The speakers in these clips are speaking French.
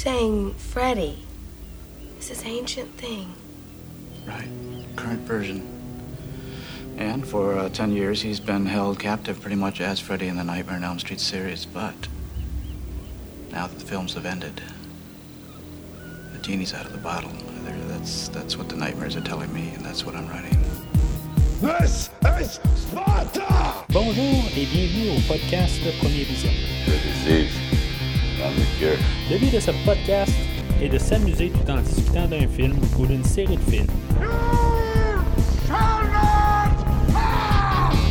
saying Freddy is this ancient thing. Right. Current version. And for uh, 10 years, he's been held captive pretty much as Freddy in the Nightmare on Elm Street series. But now that the films have ended, the genie's out of the bottle. That's, that's what the nightmares are telling me, and that's what I'm writing. This is Sparta! Bonjour et bienvenue au podcast Premier Vision. Le but de ce podcast est de s'amuser tout en discutant d'un film ou d'une série de films.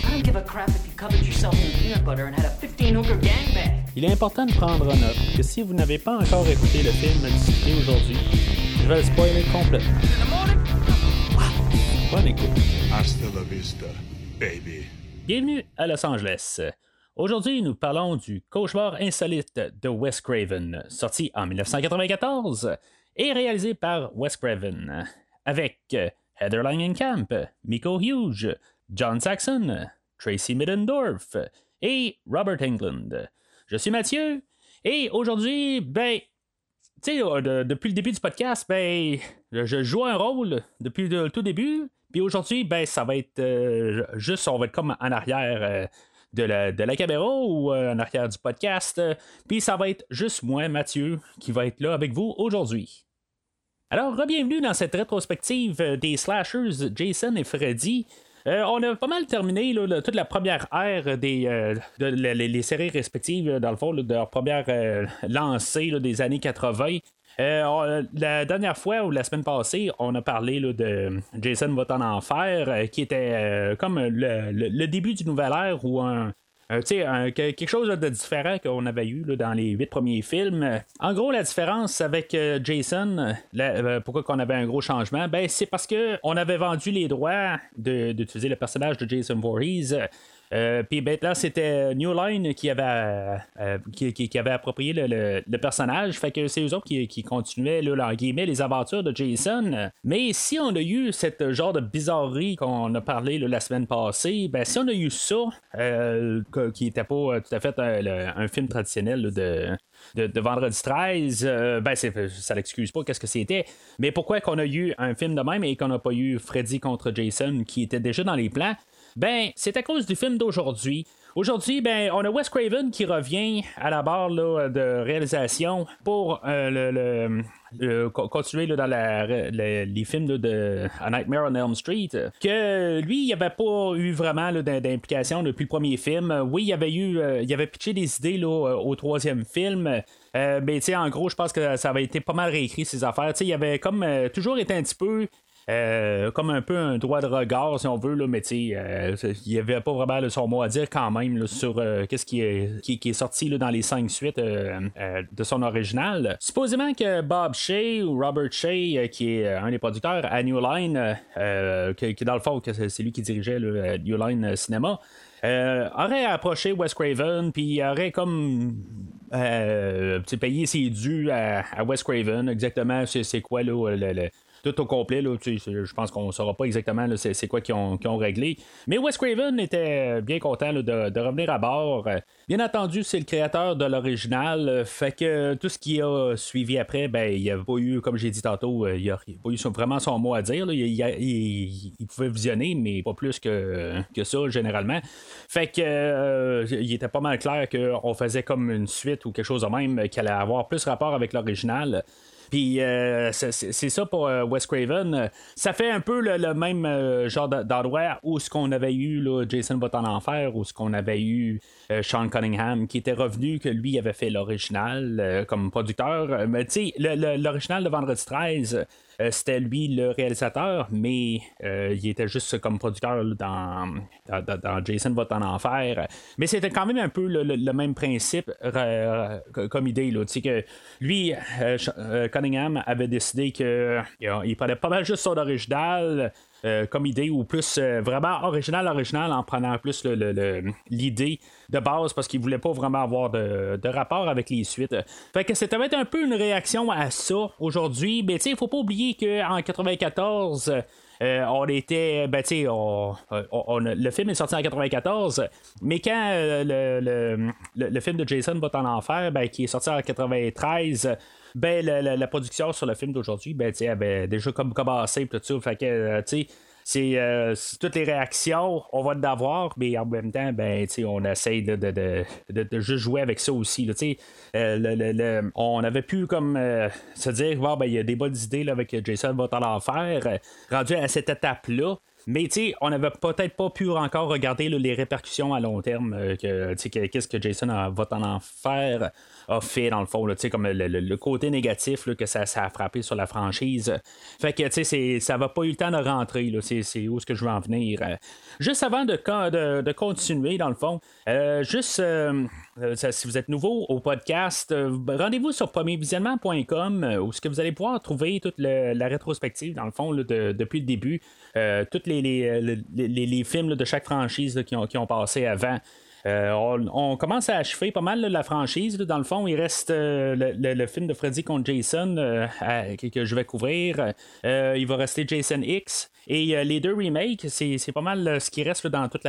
I don't give a crap if you covered yourself in peanut butter and had a 15 hooker gangbang. Il est important de prendre en note que si vous n'avez pas encore écouté le film discuté aujourd'hui, je vais le spoiler complètement. Bonne écoute. Hasta la vista, baby. Bienvenue à Los Angeles. Aujourd'hui, nous parlons du cauchemar insolite de Wes Craven, sorti en 1994 et réalisé par Wes Craven, avec Heather Langenkamp, Miko Hughes, John Saxon, Tracy Middendorf et Robert England. Je suis Mathieu et aujourd'hui, ben, tu sais, euh, de- depuis le début du podcast, ben, je joue un rôle depuis le tout début. Puis aujourd'hui, ben, ça va être euh, juste, on va être comme en arrière euh, de, la, de la caméra ou euh, en arrière du podcast. Puis ça va être juste moi, Mathieu, qui va être là avec vous aujourd'hui. Alors, bienvenue dans cette rétrospective des slashers Jason et Freddy. Euh, on a pas mal terminé toute la première ère des euh, de, les, séries respectives, dans le fond, de leur première lancée des années 80. Euh, on- la dernière fois ou la semaine passée, on a parlé de Jason va en enfer, euh, qui était euh, comme le, début du nouvel ère ou un, quelque chose de différent qu'on avait eu dans les huit premiers films. En gros, la différence avec euh, Jason, euh, pourquoi qu'on avait un gros changement, ben c'est parce que on avait vendu les droits d'utiliser le personnage de Jason Voorhees. Euh, Puis ben, là, c'était New Line qui avait, euh, euh, approprié le, personnage. Fait que c'est eux autres qui, qui continuaient, là, les aventures de Jason. Mais si on a eu cette genre de bizarrerie qu'on a parlé la semaine passée, ben si on a eu ça, qui n'était pas tout à fait un, film traditionnel de, de, vendredi 13, euh, ben ça l'excuse pas qu'est-ce que c'était. Mais pourquoi qu'on a eu un film de même et qu'on n'a pas eu Freddy contre Jason qui était déjà dans les plans? Ben, c'est à cause du film d'aujourd'hui. Aujourd'hui, ben, on a Wes Craven qui revient à la barre de réalisation pour euh, le, le- le- co- continuer là, dans les films de A Nightmare on Elm Street. Que lui, il avait pas eu vraiment d'implication depuis le premier film. Oui, il avait eu, euh, il avait pitché des idées là, au troisième film. Euh, mais en gros, je pense que ça avait été pas mal réécrit ces affaires. Il avait comme euh, toujours été un petit peu euh, comme un peu un droit de regard, si on veut, là, mais euh, il n'y avait pas vraiment son mot à dire quand même sur euh, qu'est-ce qui est, qui, est sorti dans les cinq suites de son original. Supposément que Bob Shea ou Robert Shea, qui est un des producteurs à New Line, qui, dans le fond, c'est lui qui dirigeait là, New Line euh, aurait approché Wes Craven, puis aurait comme euh, payé ses dus à, à Wes Craven, exactement c'est quoi là, le- le- tout au complet, là, je pense qu'on ne saura pas exactement c'est, quoi qu'ils ont, réglé. Mais Wes Craven était bien content de, revenir à bord. Euh, Bien entendu, c'est le créateur de l'original, euh, fait que tout ce qui a suivi après, ben, il n'y a pas eu, comme j'ai dit tantôt, euh, il n'y a, pas eu vraiment son mot à dire. Il, pouvait visionner, mais pas plus que, que ça, généralement. Fait que euh, il était pas mal clair qu'on faisait comme une suite ou quelque chose de même qui allait avoir plus rapport avec l'original. Puis euh, c'est ça pour euh, Wes Craven. Ça fait un peu le, même euh, genre d- d'endroit où ce qu'on avait eu là, Jason va en enfer, où ce qu'on avait eu euh, Sean Cunningham qui était revenu, que lui avait fait l'original euh, comme producteur. Mais tu sais, l'original de Vendredi 13, euh, c'était lui le réalisateur, mais euh, il était juste comme producteur dans, Jason va en enfer. Mais c'était quand même un peu le, même principe euh, comme idée. Là. Que lui, euh, euh, Cunningham avait décidé que euh, il prenait pas mal juste son original. Euh, comme idée ou plus euh, vraiment original, original en prenant plus l'idée de base parce qu'il voulait pas vraiment avoir de, rapport avec les suites. Fait que c'était un peu une réaction à ça aujourd'hui. Mais tu il faut pas oublier qu'en 94, on était, ben, tu le film est sorti en 94, mais quand le, film de Jason va en enfer, ben, qui est sorti en 93, ben, la, production sur le film d'aujourd'hui, ben, déjà comme commencé, tout ça. Fait que, euh, tu sais, euh, c'est toutes les réactions, on va d'avoir, mais en même temps, ben, on essaye de, de, de, juste jouer avec ça aussi. Euh, on avait pu comme se dire, ben, il y a des bonnes idées là, avec Jason va en enfer, rendu à cette étape-là. Mais tu on n'avait peut-être pas pu encore regarder les répercussions à long terme, que, qu'est-ce que Jason va en faire a fait, dans le fond, comme le, côté négatif que ça, a frappé sur la franchise. Fait que, tu sais, ça va pas eu le temps de rentrer, c'est où est-ce que je veux en venir. Juste avant de, continuer, dans le fond, euh, juste, euh, euh, si vous êtes nouveau au podcast, rendez-vous sur premiervisionnement.com où ce que vous allez pouvoir trouver toute la rétrospective, dans le fond, depuis le début, tous les, films de chaque franchise qui, ont, passé avant. Euh, on, commence à achever pas mal la franchise. dans le fond, il reste euh, le, film de Freddy contre Jason euh, que, je vais couvrir. il va rester Jason X. Et euh, les deux remakes, c'est pas mal euh, ce qui reste dans toutes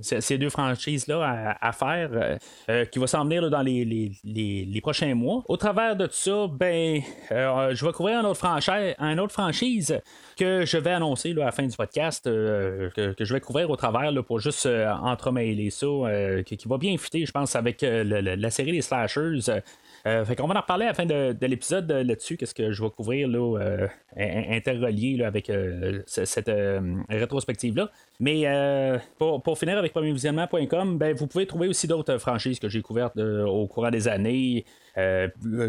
ces deux franchises-là à, faire, euh, qui va s'en venir dans les, prochains mois. Au travers de tout ça, ben, je vais couvrir un autre, franchise, autre franchise que je vais annoncer à la fin du podcast, que, je vais couvrir au travers pour juste entremêler ça, qui, va bien fitter, je pense, avec la série des slashers. Euh, fait qu'on va en reparler à la fin de, l'épisode euh, là-dessus, qu'est-ce que je vais couvrir là, euh, interrelié avec cette rétrospective-là. Mais pour, finir avec premiervisionnement.com, ben, vous pouvez trouver aussi d'autres franchises que j'ai couvertes au courant des années.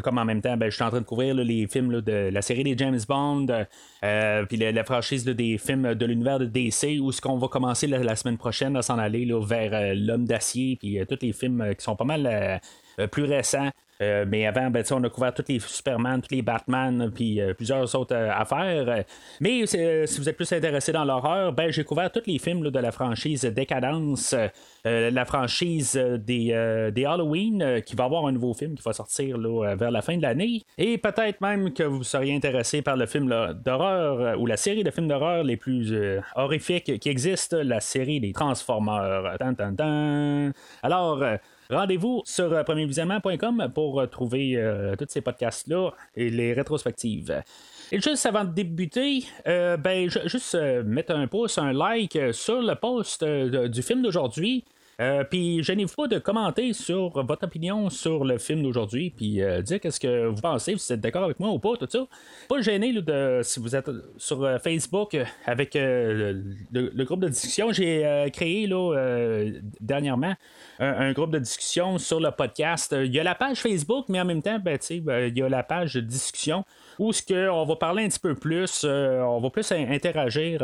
comme en même temps, ben, je suis en train de couvrir les films de la série des James Bond, puis la, franchise des films de l'univers de DC, où ce qu'on va commencer la, semaine prochaine à s'en aller vers L'Homme d'acier, puis tous les films qui sont pas mal plus récents. Euh, mais avant, ben, on a couvert tous les Superman, tous les Batman, puis euh, plusieurs autres euh, affaires. Mais si vous êtes plus intéressé dans l'horreur, ben, j'ai couvert tous les films de la franchise Décadence, la franchise des, des Halloween, qui va avoir un nouveau film qui va sortir vers la fin de l'année. Et peut-être même que vous seriez intéressé par le film d'horreur ou la série de films d'horreur les plus horrifiques qui existent, la série des Transformers. Alors, Rendez-vous sur euh, premiervisionnement.com pour euh, trouver euh, tous ces podcasts-là et les rétrospectives. Et juste avant de débuter, ben, juste mettre un pouce, un like sur le post du film d'aujourd'hui. Euh, puis, gênez-vous pas de commenter sur votre opinion sur le film d'aujourd'hui, puis euh, dire qu'est-ce que vous pensez, si vous êtes d'accord avec moi ou pas, tout ça. Pas gêné de, si vous êtes sur euh, Facebook avec le, groupe de discussion. J'ai créé là, dernièrement un, groupe de discussion sur le podcast. Il y a la page Facebook, mais en même temps, ben, ben il y a la page de discussion où ce que on va parler un petit peu plus, on va plus interagir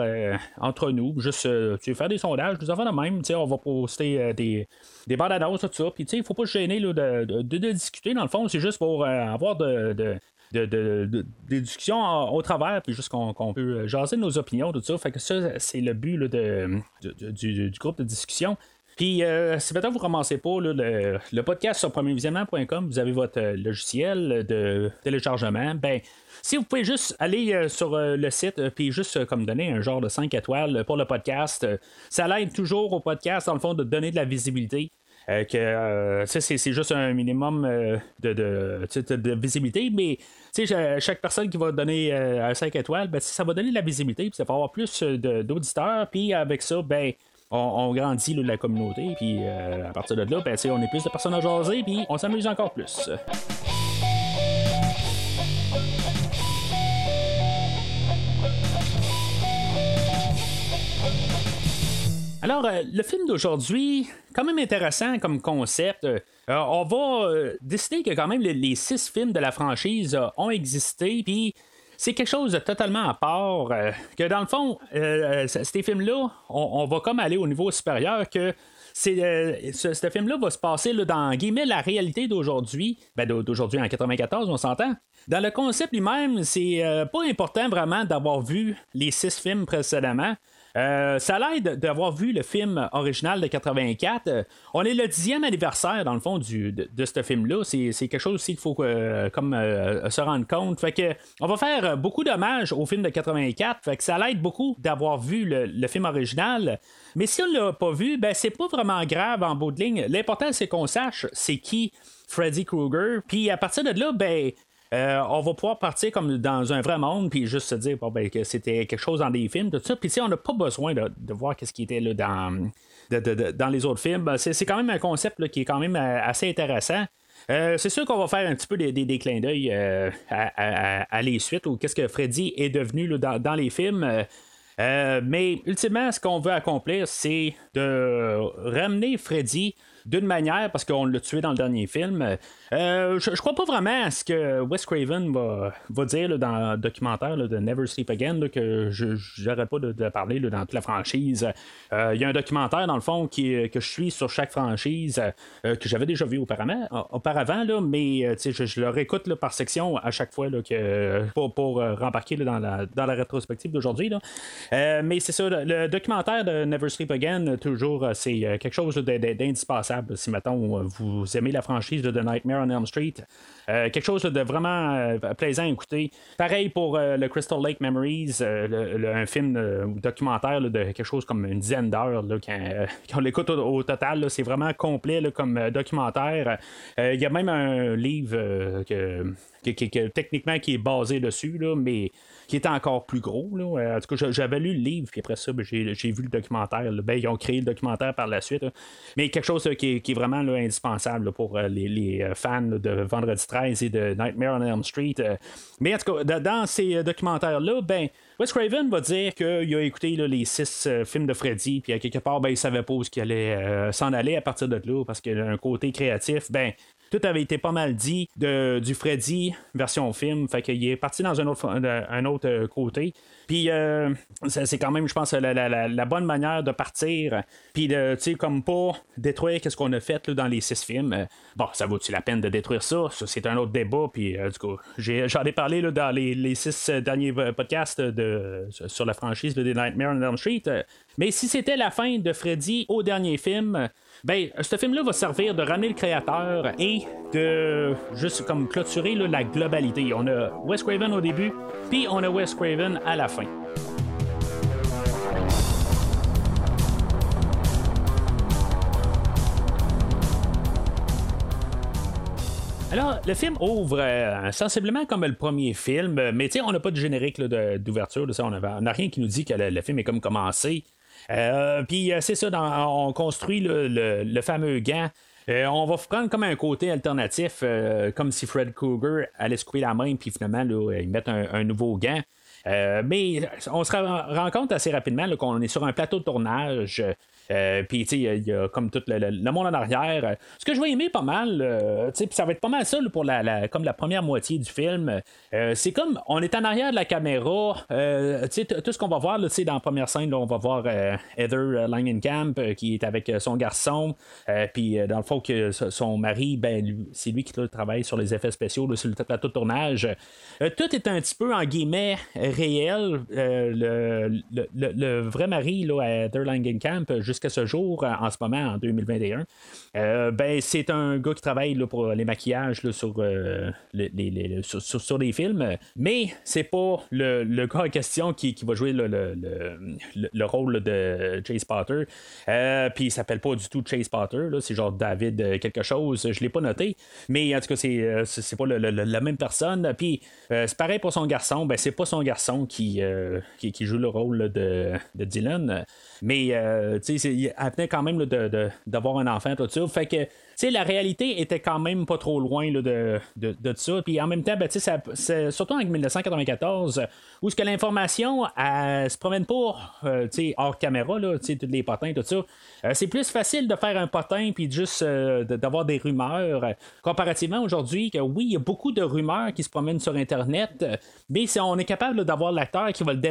entre nous, juste faire des sondages, nous avons la même, on va poster euh, des, des bandes tout ça. Puis, tu sais, il faut pas se gêner là, de, de, discuter. Dans le fond, c'est juste pour euh, avoir de, des discussions au travers, puis juste qu'on peut jaser nos opinions, tout ça. Fait que ça, c'est le but de, du, groupe de discussion. Puis, euh, si maintenant vous ne commencez pas le, podcast sur premiervisionnement.com, vous avez votre logiciel de téléchargement, ben, si vous pouvez juste aller euh, sur euh, le site euh, puis juste comme donner un genre de 5 étoiles pour le podcast, ça l'aide toujours au podcast dans le fond de donner de la visibilité. que c'est, juste un minimum de, de, visibilité, mais chaque personne qui va donner 5 étoiles, ben, ça va donner de la visibilité, puis ça va avoir plus d'auditeurs, puis avec ça, ben, on, grandit la communauté, puis à partir de là, ben, on est plus de personnes à puis on s'amuse encore plus. Alors, euh, le film d'aujourd'hui, quand même intéressant comme concept. Euh, on va euh, décider que quand même les, six films de la franchise ont existé, puis c'est quelque chose de totalement à part. que dans le fond, ces films-là, on, va comme aller au niveau supérieur que euh, ce, ce film-là va se passer dans guillemets la réalité d'aujourd'hui, ben, d'aujourd'hui en 94, on s'entend. Dans le concept lui-même, c'est euh, pas important vraiment d'avoir vu les six films précédemment. Euh, ça l'aide d'avoir vu le film original de 84. Euh, on est le dixième anniversaire, dans le fond, du, de, ce film-là. C'est, quelque chose aussi qu'il faut euh, comme, se rendre compte. Fait que, on va faire beaucoup d'hommages au film de 84. Fait que ça l'aide beaucoup d'avoir vu le, film original. Mais si on l'a pas vu, ben c'est pas vraiment grave en bout de ligne. L'important, c'est qu'on sache c'est qui Freddy Krueger. Puis à partir de là, ben euh, on va pouvoir partir comme dans un vrai monde, puis juste se dire ben, que c'était quelque chose dans des films, tout ça. Puis on n'a pas besoin de, voir ce qui était là, dans, dans les autres films. Ben, c'est quand même un concept qui est quand même euh, assez intéressant. Euh, c'est sûr qu'on va faire un petit peu des, des, clins d'œil à, les suites ou qu'est-ce que Freddy est devenu dans, les films. mais ultimement, ce qu'on veut accomplir, c'est de ramener Freddy d'une manière, parce qu'on l'a tué dans le dernier film. Euh, je, crois pas vraiment à ce que Wes Craven va, dire dans le documentaire de Never Sleep Again, que je n'arrête pas de, parler dans toute la franchise. Euh, il y a un documentaire, dans le fond, qui, que je suis sur chaque franchise, euh, que j'avais déjà vu auparavant, là, mais je, je, le réécoute par section à chaque fois que, pour, pour rembarquer dans, la, dans la rétrospective d'aujourd'hui. mais c'est ça, le, documentaire de Never Sleep Again, toujours, c'est quelque chose d'indispensable si, mettons, vous aimez la franchise de The Nightmare on Elm Street. Euh, quelque chose de vraiment euh, plaisant à écouter. Pareil pour euh, le Crystal Lake Memories, un film documentaire de quelque chose comme une dizaine d'heures. Quand, on l'écoute au, total, c'est vraiment complet comme documentaire. Il y a même un livre que, techniquement qui est basé dessus, mais qui est encore plus gros. Là. En tout cas, j'avais lu le livre, puis après ça, ben, j'ai, vu le documentaire. Ben, ils ont créé le documentaire par la suite. Mais quelque chose qui est, vraiment indispensable pour les, fans de Vendredi et de Nightmare on Elm Street. Euh. Mais en tout cas, dans ces euh, documentaires-là, ben, Wes Craven va dire qu'il a écouté les six euh, films de Freddy, puis à quelque part, ben, il savait pas où il allait s'en aller à partir de là, parce qu'il a un côté créatif. Ben, tout avait été pas mal dit de, du Freddy version film. Fait qu'il est parti dans un autre, un autre côté. Puis euh, c'est quand même, je pense, la, bonne manière de partir. Puis de, tu sais, comme pas détruire ce qu'on a fait dans les six films. Euh, bon, ça vaut-tu la peine de détruire ça? ça c'est un autre débat. Puis euh, du coup, j'en ai, parlé là, dans les, six derniers podcasts de, sur la franchise de The Nightmare on Elm Street. Mais si c'était la fin de Freddy au dernier film, ben, ce film-là va servir de ramener le créateur et de juste comme clôturer la globalité. On a Wes Craven au début, puis on a Wes Craven à la fin. Alors, le film ouvre euh, sensiblement comme le premier film, mais on n'a pas de générique d'ouverture, on n'a rien qui nous dit que le, film est comme commencé. Euh, puis euh, c'est ça, on construit le, fameux gant. Euh, on va prendre comme un côté alternatif, comme si Fred Krueger allait se couper la main, puis finalement, là, ils mettent un, nouveau gant. mais on se rend compte assez rapidement qu'on est sur un plateau de tournage. Euh, puis, tu sais, il y, a comme tout le, monde en arrière. Ce que je vais aimer pas mal, euh, tu sais, ça va être pas mal ça pour la, comme la première moitié du film. Euh, c'est comme, on est en arrière de la caméra. tu sais, tout ce qu'on va voir, tu sais, dans la première scène, on va voir Heather Langenkamp qui est avec son garçon. Puis, dans le fond, que son mari, ben, c'est lui qui travaille sur les effets spéciaux, sur le plateau de tournage. tout est un petit peu, en guillemets, réel. Le, le, vrai mari, là, Heather Langenkamp, jusqu'à ce jour, euh, en ce moment, en 2021, euh, ben, c'est un gars qui travaille pour les maquillages sur, euh, les, sur, films, mais c'est pas le, gars en question qui, va jouer le, rôle de Chase Potter. Puis il s'appelle pas du tout Chase Potter, c'est genre David quelque chose, je l'ai pas noté, mais en tout cas, c'est, c'est pas la même personne. Puis c'est pareil pour son garçon, ben, c'est pas son garçon qui, qui, joue le rôle de, de Dylan. Mais, tu elle venait quand même d'avoir un enfant, tout ça. Fait que la réalité était quand même pas trop loin là, de, de, de ça. Puis en même temps, ben, surtout en 1994, où ce que l'information se promène pas euh, hors caméra, là, tous les potins, tout ça. Euh, c'est plus facile de faire un potin puis juste euh, d'avoir des rumeurs. comparativement aujourd'hui, que oui, il y a beaucoup de rumeurs qui se promènent sur Internet, mais si on est capable d'avoir l'acteur qui va le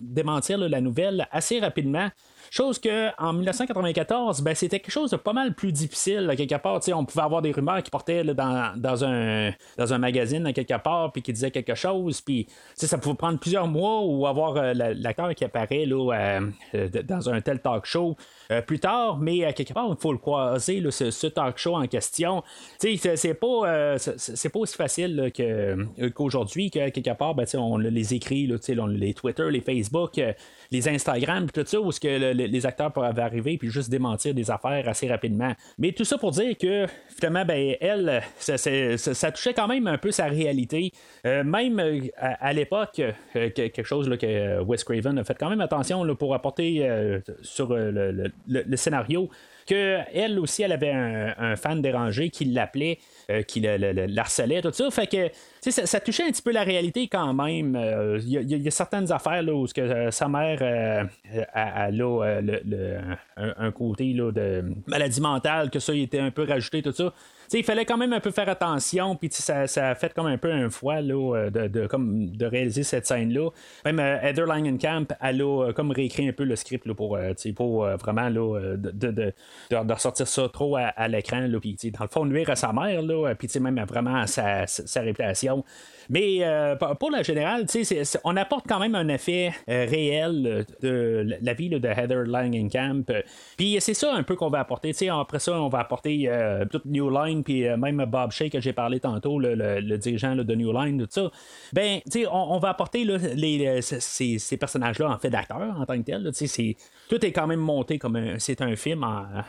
démentir la nouvelle assez rapidement, Chose que en 1994, ben, c'était quelque chose de pas mal plus difficile. quelque part, on pouvait avoir des rumeurs qui portaient dans, dans, un, dans un magazine quelque part, puis qui disaient quelque chose, puis ça pouvait prendre plusieurs mois ou avoir euh, l'acteur qui apparaît là, euh, euh, dans un tel talk show plus tard, mais quelque part, il faut le croiser, ce, talk show en question. C'est pas, c'est pas aussi facile qu'aujourd'hui, que quelque part, ben, on les écrit, là, on les Twitter, les Facebook, les Instagram, tout ça, où ce que les acteurs peuvent arriver puis juste démentir des affaires assez rapidement. Mais tout ça pour dire que finalement, ben, elle, ça, touchait quand même un peu sa réalité. Euh, même euh, à, l'époque, euh, quelque chose que Wes Craven a fait quand même attention pour apporter sur le, scénario que elle aussi, elle avait un, fan dérangé qui l'appelait, qui l'harcelait, tout ça. Fait que ça, touchait un petit peu la réalité quand même. Il y, a certaines affaires là, où que, sa mère a, le, un, côté là, de maladie mentale, que ça il était un peu rajouté, tout ça il fallait quand même un peu faire attention, puis ça, ça a fait comme un peu un foie là, euh, de, de, comme, de réaliser cette scène-là. Même euh, Heather Langenkamp, elle a euh, comme réécrit un peu le script là, pour, pour vraiment là, de, de, de, de, ressortir ça trop à, l'écran, puis dans le fond, nuire à sa mère, là, puis même vraiment sa réputation. Mais pour la générale, on apporte quand même un effet réel de la vie de Heather Langenkamp. Puis c'est ça un peu qu'on va apporter. Après ça, on va apporter toute New Line puis euh, même Bob Shea que j'ai parlé tantôt, le, dirigeant de New Line, tout ça, ben, on, on va apporter les, ces, personnages-là en fait d'acteurs en tant que tel. tout est quand même monté comme c'est un film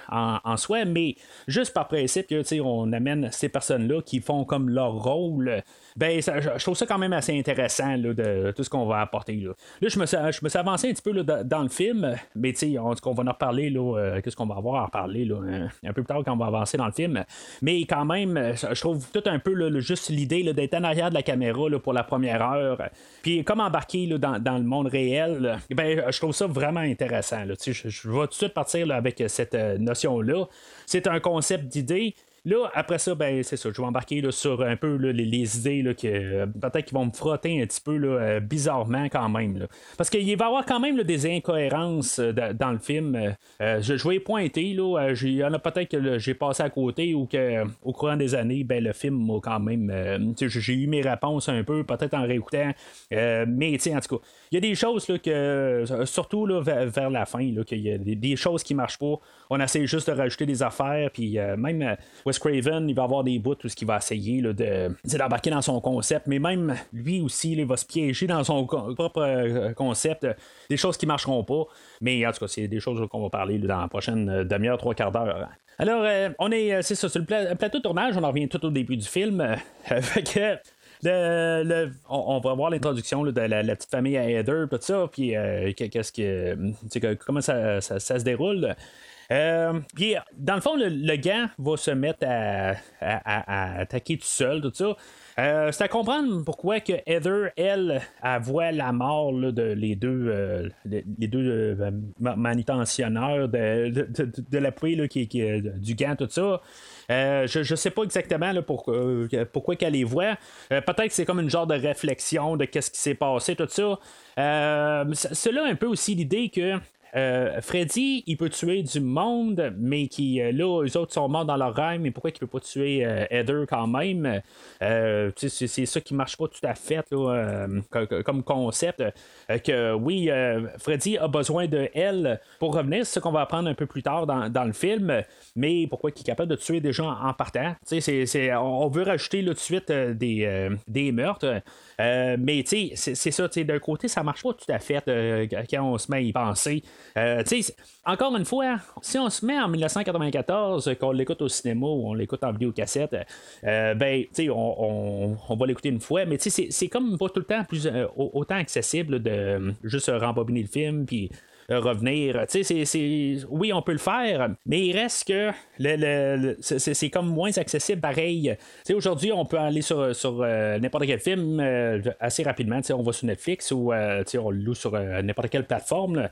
en, soi, mais juste par principe on amène ces personnes-là qui font comme leur rôle ben, je, trouve ça quand même assez intéressant de tout ce qu'on va apporter. Là, je, me suis, je me suis avancé un petit peu dans le film, mais on, on va en reparler, euh, qu'est-ce qu'on va avoir à reparler là, un, peu plus tard quand on va avancer dans le film. Mais quand même, je trouve tout un peu juste l'idée d'être en arrière de la caméra pour la première heure, puis comme embarquer dans, le monde réel, ben, je trouve ça vraiment intéressant. je, vais tout de suite partir avec cette euh, notion-là. C'est un concept d'idée Là, après ça, ben, c'est ça. Je vais embarquer sur un peu les, idées là, que euh, peut-être qu'ils vont me frotter un petit peu là, euh, bizarrement quand même. Parce qu'il va y avoir quand même des incohérences euh, dans le film. je, vais y pointer. Il y en a peut-être que j'ai passé à côté ou que au courant des années, ben, le film m'a quand même. j'ai eu mes réponses un peu, peut-être en réécoutant. mais en tout cas, il y a des choses là, que, surtout là, vers, la fin, qu'il y a des, choses qui marchent pas. On essaie juste de rajouter des affaires. Puis même Craven, il va avoir des bouts où ce va essayer de, d'embarquer dans son concept, mais même lui aussi, il va se piéger dans son propre euh, concept, des choses qui marcheront pas. Mais en tout cas, c'est des choses qu'on va parler dans la prochaine euh, demi-heure, trois quarts d'heure. Alors, euh, on est, c'est ça, sur le plateau de tournage, on en revient tout au début du film. fait le, on, va voir l'introduction de la, petite famille à Heather, tout ça, puis qu'est-ce que, comment ça, se déroule. Euh, dans le fond, le, gars va se mettre à, attaquer tout seul, tout ça. Euh, c'est à comprendre pourquoi que Heather, elle, elle voit la mort de les deux, euh, les deux manutentionnaires de, de, la pluie qui, du gant, tout ça. je ne sais pas exactement pourquoi qu'elle les voit. Peut-être que c'est comme une genre de réflexion de qu'est-ce qui s'est passé, tout ça. c'est là un peu aussi l'idée que euh, Freddy, il peut tuer du monde, mais qui, euh, là, eux autres sont morts dans leur rêve, mais pourquoi il peut pas tuer euh, Heather quand même? c'est, ça qui marche pas tout à fait comme concept. que oui, Freddy a besoin de elle pour revenir, c'est ce qu'on va apprendre un peu plus tard dans, le film, mais pourquoi il est capable de tuer des gens en partant? C'est, on veut rajouter là, tout de suite des, des meurtres. mais c'est, c'est ça, d'un côté, ça marche pas tout à fait quand on se met à y penser. Euh, encore une fois, si on se met en 1994, qu'on l'écoute au cinéma ou on l'écoute en vidéocassette, euh, ben, on, on, va l'écouter une fois, mais c'est comme pas tout le temps plus, euh, autant accessible de juste rembobiner le film, puis revenir. Tu sais, c'est, oui, on peut le faire, mais il reste que c'est, comme moins accessible pareil. Tu sais, aujourd'hui, on peut aller sur, sur n'importe quel film assez rapidement. Tu sais, on va sur Netflix ou tu sais, on loue sur n'importe quelle plateforme.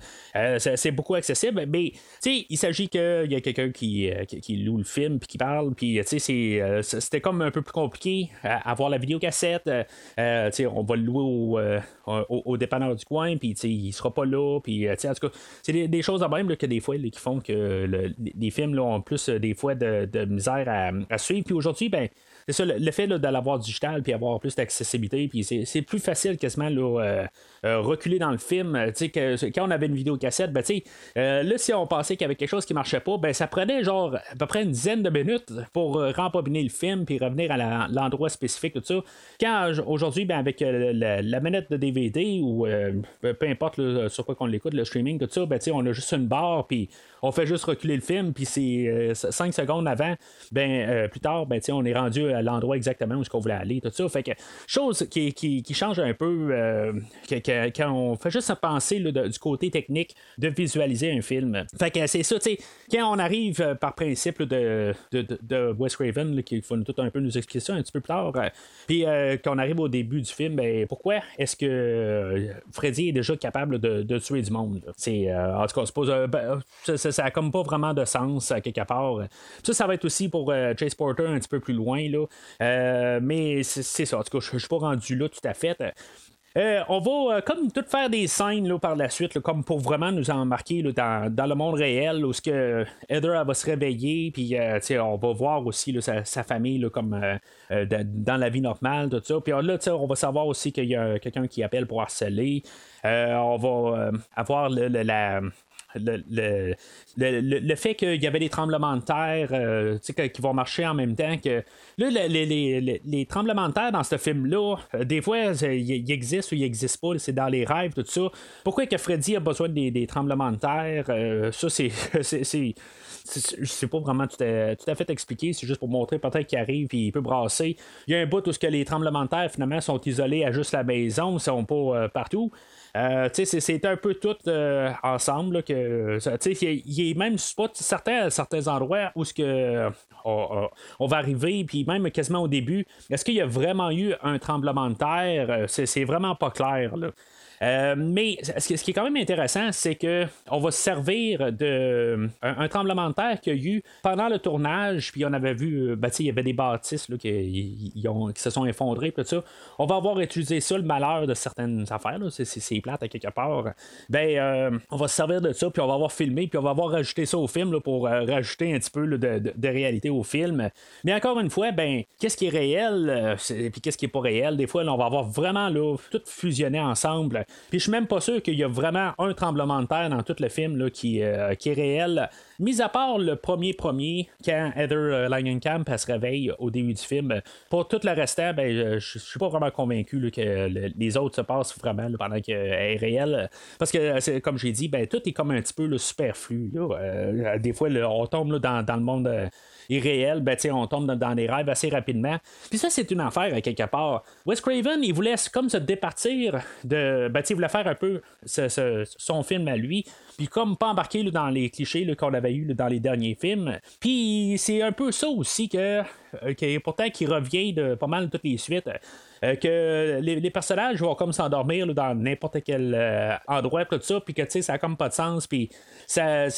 c'est, beaucoup accessible, mais tu sais, il s'agit qu'il y a quelqu'un qui, loue le film puis qui parle, puis tu sais, c'était comme un peu plus compliqué à, avoir la vidéocassette. on va le louer au, au, au dépanneur du coin, puis il sera pas là. Puis, en tout cas, c'est des, choses de même que des fois qui font que les films là, ont plus euh, des fois de, misère à, à suivre. Puis aujourd'hui, ben, c'est ça, le, fait de l'avoir digital puis avoir plus d'accessibilité, puis c'est plus facile quasiment là, euh, euh, reculer dans le film. Euh, que, quand on avait une vidéo cassette, ben, là, si on pensait qu'il y avait quelque chose qui marchait pas, ben, ça prenait genre à peu près une dizaine de minutes pour rembobiner le film puis revenir à l'endroit spécifique, tout ça. Quand aujourd'hui, ben, avec la, manette de DVD ou peu importe sur quoi qu'on l'écoute, le streaming, tout ça, ben, on a juste une barre puis on fait juste reculer le film, puis c'est 5 secondes avant, ben, plus tard, ben, on est rendu l'endroit exactement où ce qu'on voulait aller, tout ça. Fait que chose qui, qui, change un peu euh, quand on fait juste penser du côté technique de visualiser un film. Fait que c'est ça, tu sais, quand on arrive euh, par principe de, de, de, Wes Craven, qu'il faut tout un peu nous expliquer ça un petit peu plus tard, euh, puis quand on arrive au début du film, ben, pourquoi est-ce que Freddy est déjà capable de, tuer du monde? C'est, en tout cas, pas, ben, ça, ça, a comme pas vraiment de sens à quelque part. Ça, ça va être aussi pour Chase Porter un petit peu plus loin. Là. Euh, mais c'est ça. En tout cas, je suis pas rendu là tout à fait. Euh, on va euh, comme tout faire des scènes là, par la suite, comme pour vraiment nous embarquer dans, le monde réel où ce que Heather va se réveiller, puis on va voir aussi sa, famille comme dans la vie normale, tout ça. Puis là, on va savoir aussi qu'il y a quelqu'un qui appelle pour harceler. on va avoir la le, le, fait qu'il y avait des tremblements de terre euh, qui vont marcher en même temps que. Là, les, tremblements de terre dans ce film-là, euh, des fois, ils existent ou ils n'existent pas, c'est dans les rêves, tout ça. Pourquoi que Freddy a besoin des, tremblements de terre? Euh, Ça, c'est. je sais pas vraiment tout à, tout à fait expliqué, c'est juste pour montrer peut-être qu'il arrive et il peut brasser. Il y a un bout où ce que les tremblements de terre finalement sont isolés à juste la maison, ils sont pas partout. Euh, c'est un peu tout euh, ensemble. que, il y, a même pas certains, endroits où ce que, on, va arriver, puis même quasiment au début, est-ce qu'il y a vraiment eu un tremblement de terre? Euh, c'est vraiment pas clair. Euh, mais ce qui est quand même intéressant, c'est que on va se servir de un, tremblement de terre qu'il y a eu pendant le tournage, puis on avait vu, euh, ben, il y avait des bâtisses là, qui, se sont effondrées, tout ça. On va avoir utilisé ça, le malheur de certaines affaires, c'est plate à quelque part. Ben, euh, on va se servir de ça, puis on va avoir filmé, puis on va avoir rajouté ça au film pour rajouter un petit peu de, réalité au film. Mais encore une fois, ben, qu'est-ce qui est réel, puis qu'est-ce qui est pas réel? Des fois, on va avoir vraiment tout fusionné ensemble. Puis je suis même pas sûr qu'il y a vraiment un tremblement de terre dans tout le film là, qui, euh, qui est réel. Mis à part le premier premier, quand Heather euh, Langenkamp se réveille au début du film, pour tout le restant, ben, euh, je suis pas vraiment convaincu que les autres se passent vraiment pendant qu'elle est réelle. Parce que, comme j'ai dit, ben, tout est comme un petit peu le superflu. des fois, on tombe dans, dans, le monde irréel, ben, on tombe dans, des rêves assez rapidement. Puis ça, c'est une affaire à quelque part. Wes Craven, il voulait comme se départir de. Ben, il voulait faire un peu son film à lui. Puis comme pas embarquer dans les clichés qu'on avait eu dans les derniers films. Puis c'est un peu ça aussi que, euh, pourtant qui revient de pas mal toutes les suites. Euh, que les, personnages vont comme s'endormir dans n'importe quel euh, endroit, tout ça, puis que ça n'a comme pas de sens, puis c'est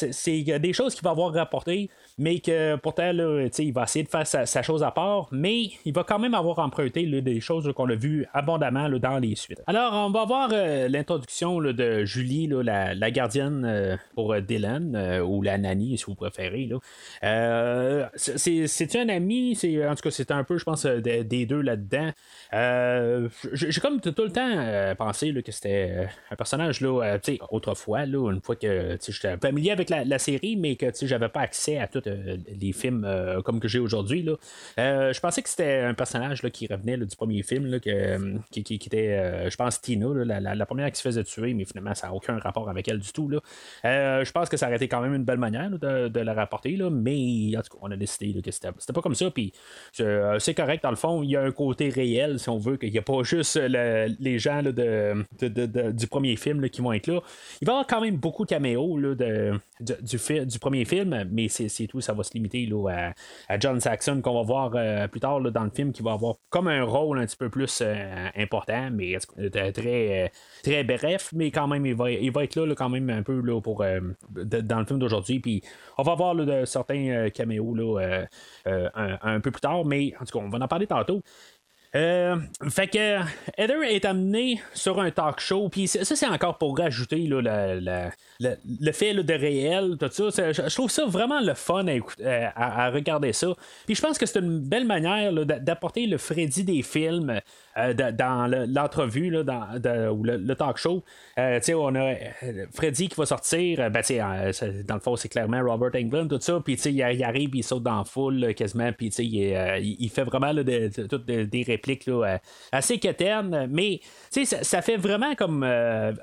des choses qu'il va avoir rapportées, mais que pourtant, là, il va essayer de faire sa, chose à part, mais il va quand même avoir emprunté des choses qu'on a vues abondamment dans les suites. Alors, on va voir euh, l'introduction de Julie, la, la, gardienne pour Dylan, ou la nanny, si vous préférez. c'est un ami, en tout cas, c'est un peu, je pense, des deux là-dedans. Euh, j'ai comme tout, le temps euh, pensé que c'était euh, un personnage là, autrefois, une fois que j'étais familier avec la, série, mais que j'avais pas accès à tout les films comme que j'ai aujourd'hui. je pensais que c'était un personnage là, qui revenait du premier film, là, qui, qui, était, je pense, Tina, la, première qui se faisait tuer, mais finalement, ça n'a aucun rapport avec elle du tout. je pense que ça aurait été quand même une belle manière de, la rapporter, mais en tout cas, on a décidé que c'était, pas comme ça. Puis c'est correct, dans le fond, il y a un côté réel, si on veut, qu'il n'y a pas juste les gens de, du premier film qui vont être là. Il va y avoir quand même beaucoup de caméos de, du, du premier film, mais c'est tout, ça va se limiter là, à, John Saxon qu'on va voir euh, plus tard dans le film qui va avoir comme un rôle un petit peu plus euh, important, mais très, euh, très bref, mais quand même il va, il va être là, quand même un peu pour, dans le film d'aujourd'hui. Puis on va voir certains caméos un, un, peu plus tard, mais en tout cas, on va en parler tantôt. Euh, fait que Heather est amené sur un talk show, puis ça, c'est encore pour rajouter le fait de réel, tout ça. Je, trouve ça vraiment le fun à, regarder ça. Puis je pense que c'est une belle manière d'apporter le Freddy des films euh, dans l'entrevue, dans, ou le, talk show. Euh, on a Freddy qui va sortir, ben, dans le fond, c'est clairement Robert Englund, tout ça. Puis il, arrive, il saute dans la foule quasiment, puis il, il, fait vraiment toutes des répliques là, assez quétaines, mais ça, ça fait vraiment comme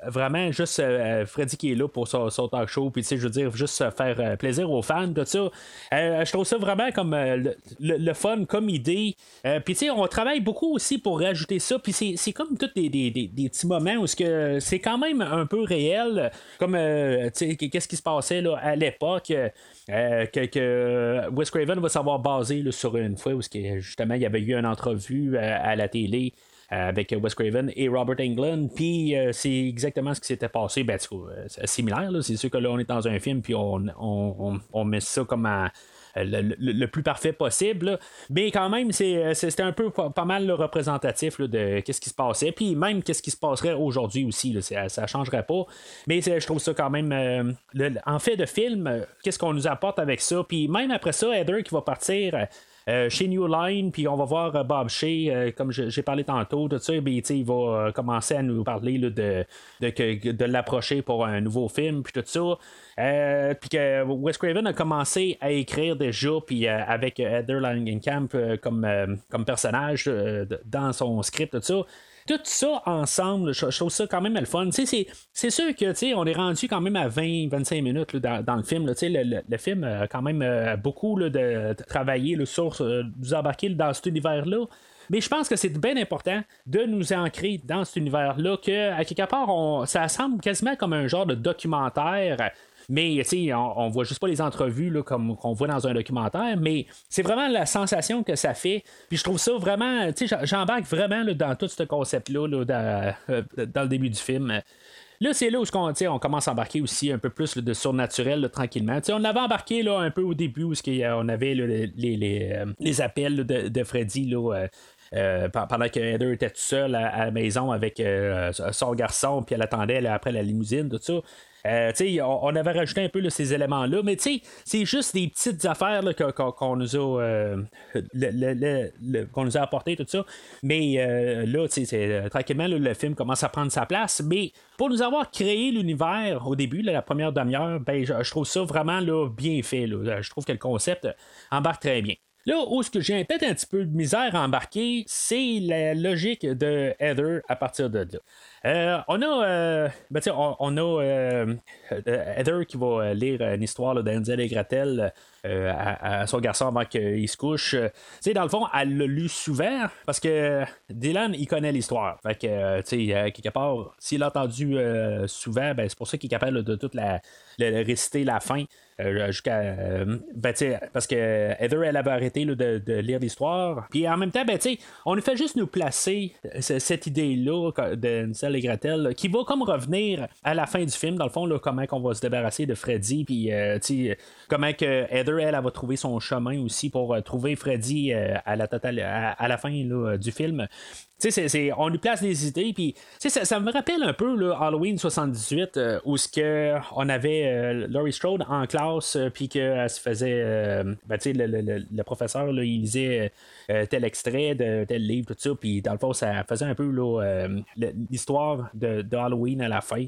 vraiment juste Freddy qui est là pour son, talk show, puis je veux dire, juste faire euh, plaisir aux fans, tout ça. Euh, je trouve ça vraiment comme euh, le, fun comme idée. puis on travaille beaucoup aussi pour rajouter ça, puis c'est comme tous des, des, petits moments où c'est quand même un peu réel, comme sais, qu'est-ce qui se passait là, à l'époque. que, que Wes Craven va savoir baser sur une fois où justement il y avait eu une entrevue à la télé euh, avec Wes Craven et Robert Englund. Puis euh, c'est exactement ce qui s'était passé. Ben, c'est similaire. C'est sûr que là, on est dans un film, puis on, on, met ça comme le, plus parfait possible. Mais quand même, c'était un peu pas, mal représentatif de qu'est-ce qui se passait. Puis même qu'est-ce qui se passerait aujourd'hui aussi. ça, ne changerait pas. Mais je trouve ça quand même. Euh, en fait de film, qu'est-ce qu'on nous apporte avec ça? Puis même après ça, Heather qui va partir. Euh, chez New Line, puis on va voir euh, Bob Shea, euh, comme j'ai parlé tantôt, tout ça, ben, il va commencer à nous parler de, de, de l'approcher pour un nouveau film, puis tout ça. puis que Wes Craven a commencé à écrire déjà, puis avec Heather Langenkamp comme, comme personnage dans son script, tout ça tout ça ensemble, je, trouve ça quand même le fun. C'est sûr que on est rendu quand même à 20-25 minutes dans, le film. le, le, film a quand même euh, beaucoup de, travailler sur euh, nous embarquer dans cet univers-là. Mais je pense que c'est bien important de nous ancrer dans cet univers-là, que à quelque part, ça semble quasiment comme un genre de documentaire mais on, on voit juste pas les entrevues là, comme qu'on voit dans un documentaire, mais c'est vraiment la sensation que ça fait. Puis je trouve ça vraiment, j'embarque vraiment dans tout ce concept-là dans, euh, dans, le début du film. Là, c'est là où on, on commence à embarquer aussi un peu plus de surnaturel tranquillement. on avait embarqué là, un peu au début où on avait les, les, euh, les, appels de, Freddy. Là, euh, pendant que Heather était tout seul à, la maison avec son garçon, puis elle attendait après la limousine, tout ça. Euh, on, avait rajouté un peu ces éléments-là, mais c'est juste des petites affaires qu'on nous a euh, tout ça. Mais euh, là, tranquillement, le film commence à prendre sa place. Mais pour nous avoir créé l'univers au début, la première demi-heure, ben, je, trouve ça vraiment bien fait. Je trouve que le concept embarque très bien. Là où ce que j'ai peut-être un petit peu de misère à embarquer, c'est la logique de Heather à partir de là. Euh, on a, euh, ben, on, a euh, Heather qui va lire une histoire d'Angel et Gretel à, son garçon avant qu'il se couche. dans le fond, elle l'a lu souvent parce que Dylan, il connaît l'histoire. Fait que, s'il l'a entendu souvent, ben, c'est pour ça qu'il est capable de toute la, réciter la fin. Jusqu'à ben, parce que Heather elle avait arrêté de, lire l'histoire puis en même temps ben, on nous fait juste nous placer cette idée là de et Gretel, qui va comme revenir à la fin du film, dans le fond, comment on va se débarrasser de Freddy, puis euh, comment que Heather, elle, va trouver son chemin aussi pour euh, trouver Freddy euh, à, la totale, à, la fin du film. C'est- on lui place des idées, puis ça, ça me rappelle un peu là, Halloween 78, euh, où que on avait euh, Laurie Strode en classe, euh, puis qu'elle se faisait, ben, le, le- le- le professeur, il lisait tel extrait de tel livre, tout ça, puis dans le fond, ça faisait un peu le- l'histoire de Halloween à la fin.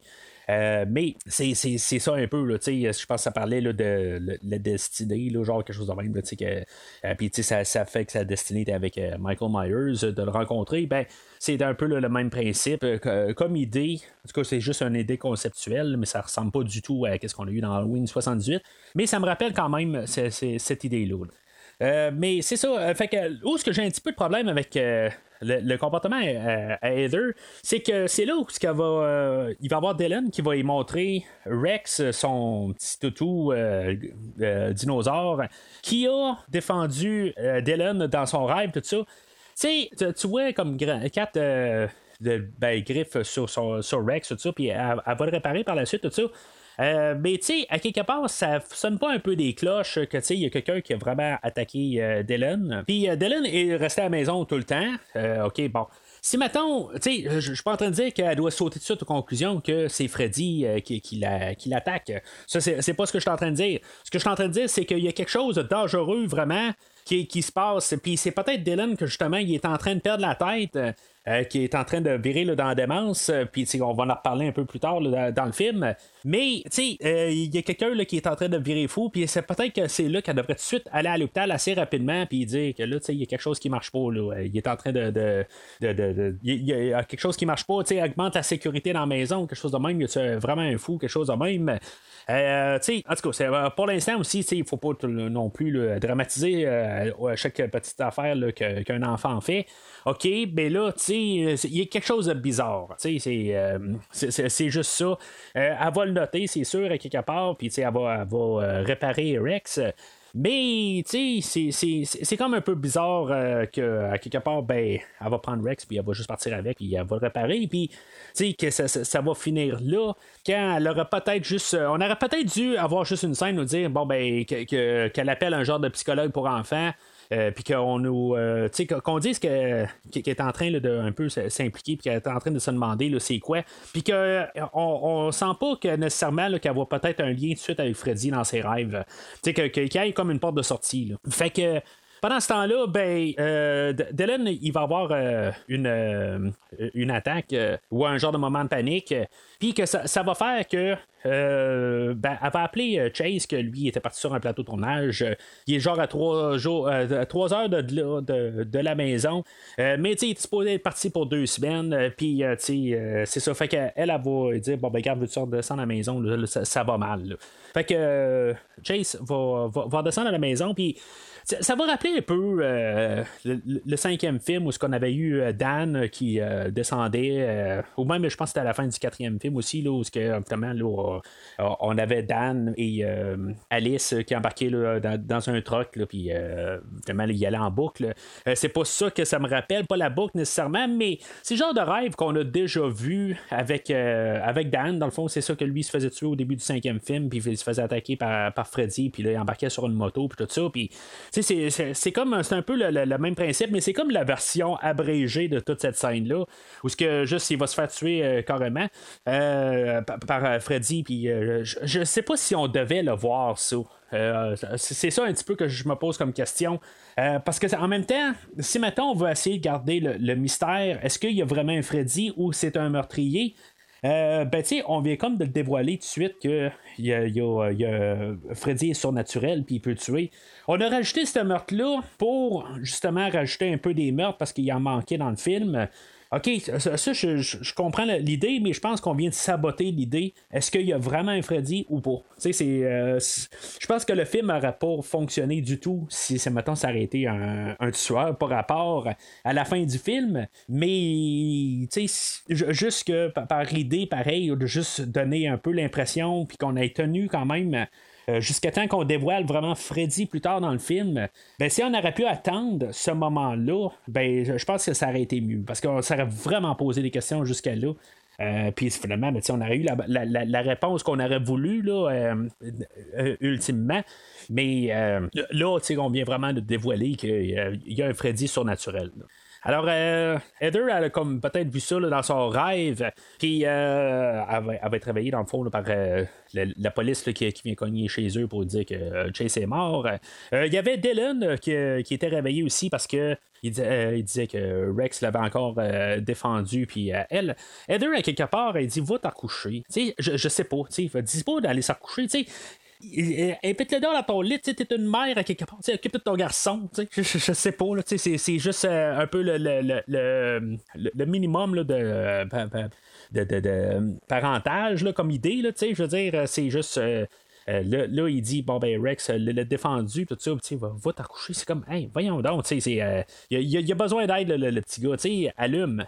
Euh, mais c'est, ça un peu, là, sais, je pense que ça parlait là, de la destinée, là, genre quelque chose de même. que, euh, puis ça, ça fait que sa destinée était avec euh, Michael Myers, euh, de le rencontrer. Ben, c'est un peu le même principe. euh, comme idée, en tout cas, c'est juste une idée conceptuelle, mais ça ressemble pas du tout à ce qu'on a eu dans Halloween 78. Mais ça me rappelle quand même cette idée-là. là. Euh, mais c'est ça. euh, fait que où est-ce que j'ai un petit peu de problème avec euh, le, le comportement euh, à Heather, c'est que c'est là où va, euh, il va y avoir Dylan qui va y montrer Rex, son petit toutou euh, dinosaure, qui a défendu Dylan dans son rêve, tout ça. Tu sais, tu- vois comme de, ben, griffes sur, sur Rex, tout ça, puis elle, elle va le réparer par la suite, tout ça. Euh, mais tu sais, à quelque part, ça sonne pas un peu des cloches que tu sais, il y a quelqu'un qui a vraiment attaqué euh, Dylan. Puis euh, Dylan est resté à la maison tout le temps. Euh, ok, bon. Si mettons, tu sais, je suis pas en train de dire qu'elle doit sauter de suite aux conclusions que c'est Freddy euh, qui, qui la- l'attaque. Ça, c'est c'est pas ce que je suis en train de dire. Ce que je suis en train de dire, c'est qu'il y a quelque chose de dangereux vraiment qui, se passe. Puis c'est peut-être Dylan que justement, il est en train de perdre la tête. euh, euh, qui est en train de virer là, dans la démence, euh, puis on va en reparler un peu plus tard dans, le film. Mais il y a quelqu'un qui est en train de virer fou, puis c'est peut-être que c'est là qu'elle devrait tout de suite aller à l'hôpital assez rapidement, puis dire que là, il y a quelque chose qui marche pas. Là. Il est en train de. de, de, de- il y a- quelque chose qui marche pas, tu augmente la sécurité dans la maison, quelque chose de même, a vraiment un fou, quelque chose de même? En tout cas, c'est, pour l'instant aussi, il faut pas le- non plus là, dramatiser euh, à chaque petite affaire qu'un enfant fait. OK, ben là, tu sais, c'est- il y a quelque chose de bizarre. Tu sais, c'est, euh, juste ça. Euh, elle va le noter, c'est sûr, à quelque part, puis tu sais, elle va, elle va euh, réparer Rex. Mais, tu sais, c'est- comme un peu bizarre euh, que, à quelque part, ben, elle va prendre Rex, puis elle va juste partir avec, puis elle va le réparer, puis, tu sais, que ça, ça- ça va finir là, quand elle aurait peut-être juste. euh, on aurait peut-être dû avoir juste une scène, nous dire, bon, ben, que- que- qu'elle appelle un genre de psychologue pour enfants. Euh, puis qu'on nous euh, qu'on dise que- qu'elle est en train de un peu s'impliquer puis qu'elle est en train de se demander c'est quoi. Puis que on, on sent pas que nécessairement qu'elle voit peut-être un lien tout de suite avec Freddy dans ses rêves. Tu sais qu'il y ait comme une porte de sortie fait que pendant ce temps-là, ben, euh, Dylan, il va avoir euh, une, euh, une attaque ou un genre de moment de panique. Puis que ça, va faire que ben, elle va appeler Chase, que lui était parti sur un plateau de tournage. il est genre à trois, jours, trois heures de, de, la maison. Mais il est supposé être parti pour deux semaines. Puis c'est ça. Fait qu'elle, elle, va dire Bon, ben, garde, veux-tu redescendre à la maison? Ça, va mal. Fait que Chase va, va, va descendre à la maison. Puis ça, va rappeler un peu euh, le, cinquième film où ce qu'on avait eu euh, Dan euh, qui descendait, ou même je pense que c'était à la fin du quatrième film aussi, là, où que, là, on avait Dan et Alice qui embarquaient là, dans, un truck, là, puis évidemment, là, ils allaient en boucle. C'est pas ça que ça me rappelle, pas la boucle nécessairement, mais c'est le genre de rêve qu'on a déjà vu avec, avec Dan. Dans le fond, c'est ça que lui se faisait tuer au début du cinquième film, puis il se faisait attaquer par, par Freddy, puis là, il embarquait sur une moto, puis tout ça. Puis, c'est- comme, c'est un peu le, même principe, mais c'est comme la version abrégée de toute cette scène-là, où ce que juste, il va se faire tuer euh, carrément euh, par, euh, Freddy, puis je, je sais pas si on devait le voir, ça. C'est ça un petit peu que je me pose comme question. Parce que en même temps, si maintenant on veut essayer de garder le mystère, est-ce qu'il y a vraiment un Freddy ou c'est un meurtrier? Euh, ben, tu sais, on vient comme de le dévoiler tout de suite que y a, y y a- Freddy est surnaturel puis il peut tuer. On a rajouté ce meurtre-là pour justement rajouter un peu des meurtres parce qu'il en manquait dans le film. OK, ça, je, comprends l'idée, mais je pense qu'on vient de saboter l'idée. Est-ce qu'il y a vraiment un Freddy ou pas? Tu sais, euh, je pense que le film n'aurait pas fonctionné du tout si, c'est mettons, été un, un tueur par rapport à la fin du film. Mais, tu sais, ju- juste que par, par l'idée, pareil, de juste donner un peu l'impression, puis qu'on ait tenu quand même euh, jusqu'à temps qu'on dévoile vraiment Freddy plus tard dans le film, ben si on aurait pu attendre ce moment-là, ben je pense que ça aurait été mieux. Parce qu'on s'aurait vraiment posé des questions jusqu'à là. Euh, puis finalement, ben, on aurait eu la, réponse qu'on aurait voulu là, euh, ultimement. Mais là, on vient vraiment de dévoiler qu'il y a un Freddy surnaturel. Alors, euh, Heather, a comme peut-être vu ça dans son rêve, puis euh, elle, va, réveillée dans le fond par euh, la, police qui, vient cogner chez eux pour dire que euh, Chase est mort. Euh, Il y avait Dylan qui, était réveillé aussi parce que il, dis- il disait que Rex l'avait encore défendu, puis elle, Heather, à quelque part, elle dit Va t'en coucher. Tu sais, je, je sais pas, dis pas d'aller s'en coucher, Invite-le dans ton lit, t'es une mère à quelque part, occupe de ton garçon, je, je- je sais pas, c'est- juste euh, un peu le, le, le, le- minimum là, de, euh, de, de- de parentage là, comme idée, là, je veux dire, euh, c'est juste. euh, euh, là, il dit, bon, ben, Rex euh, l'a l'a défendu, tout ça, va, va t'accoucher. C'est comme, hey, voyons donc, euh, il il y a besoin d'aide, le, le- le petit gars, tu sais, allume.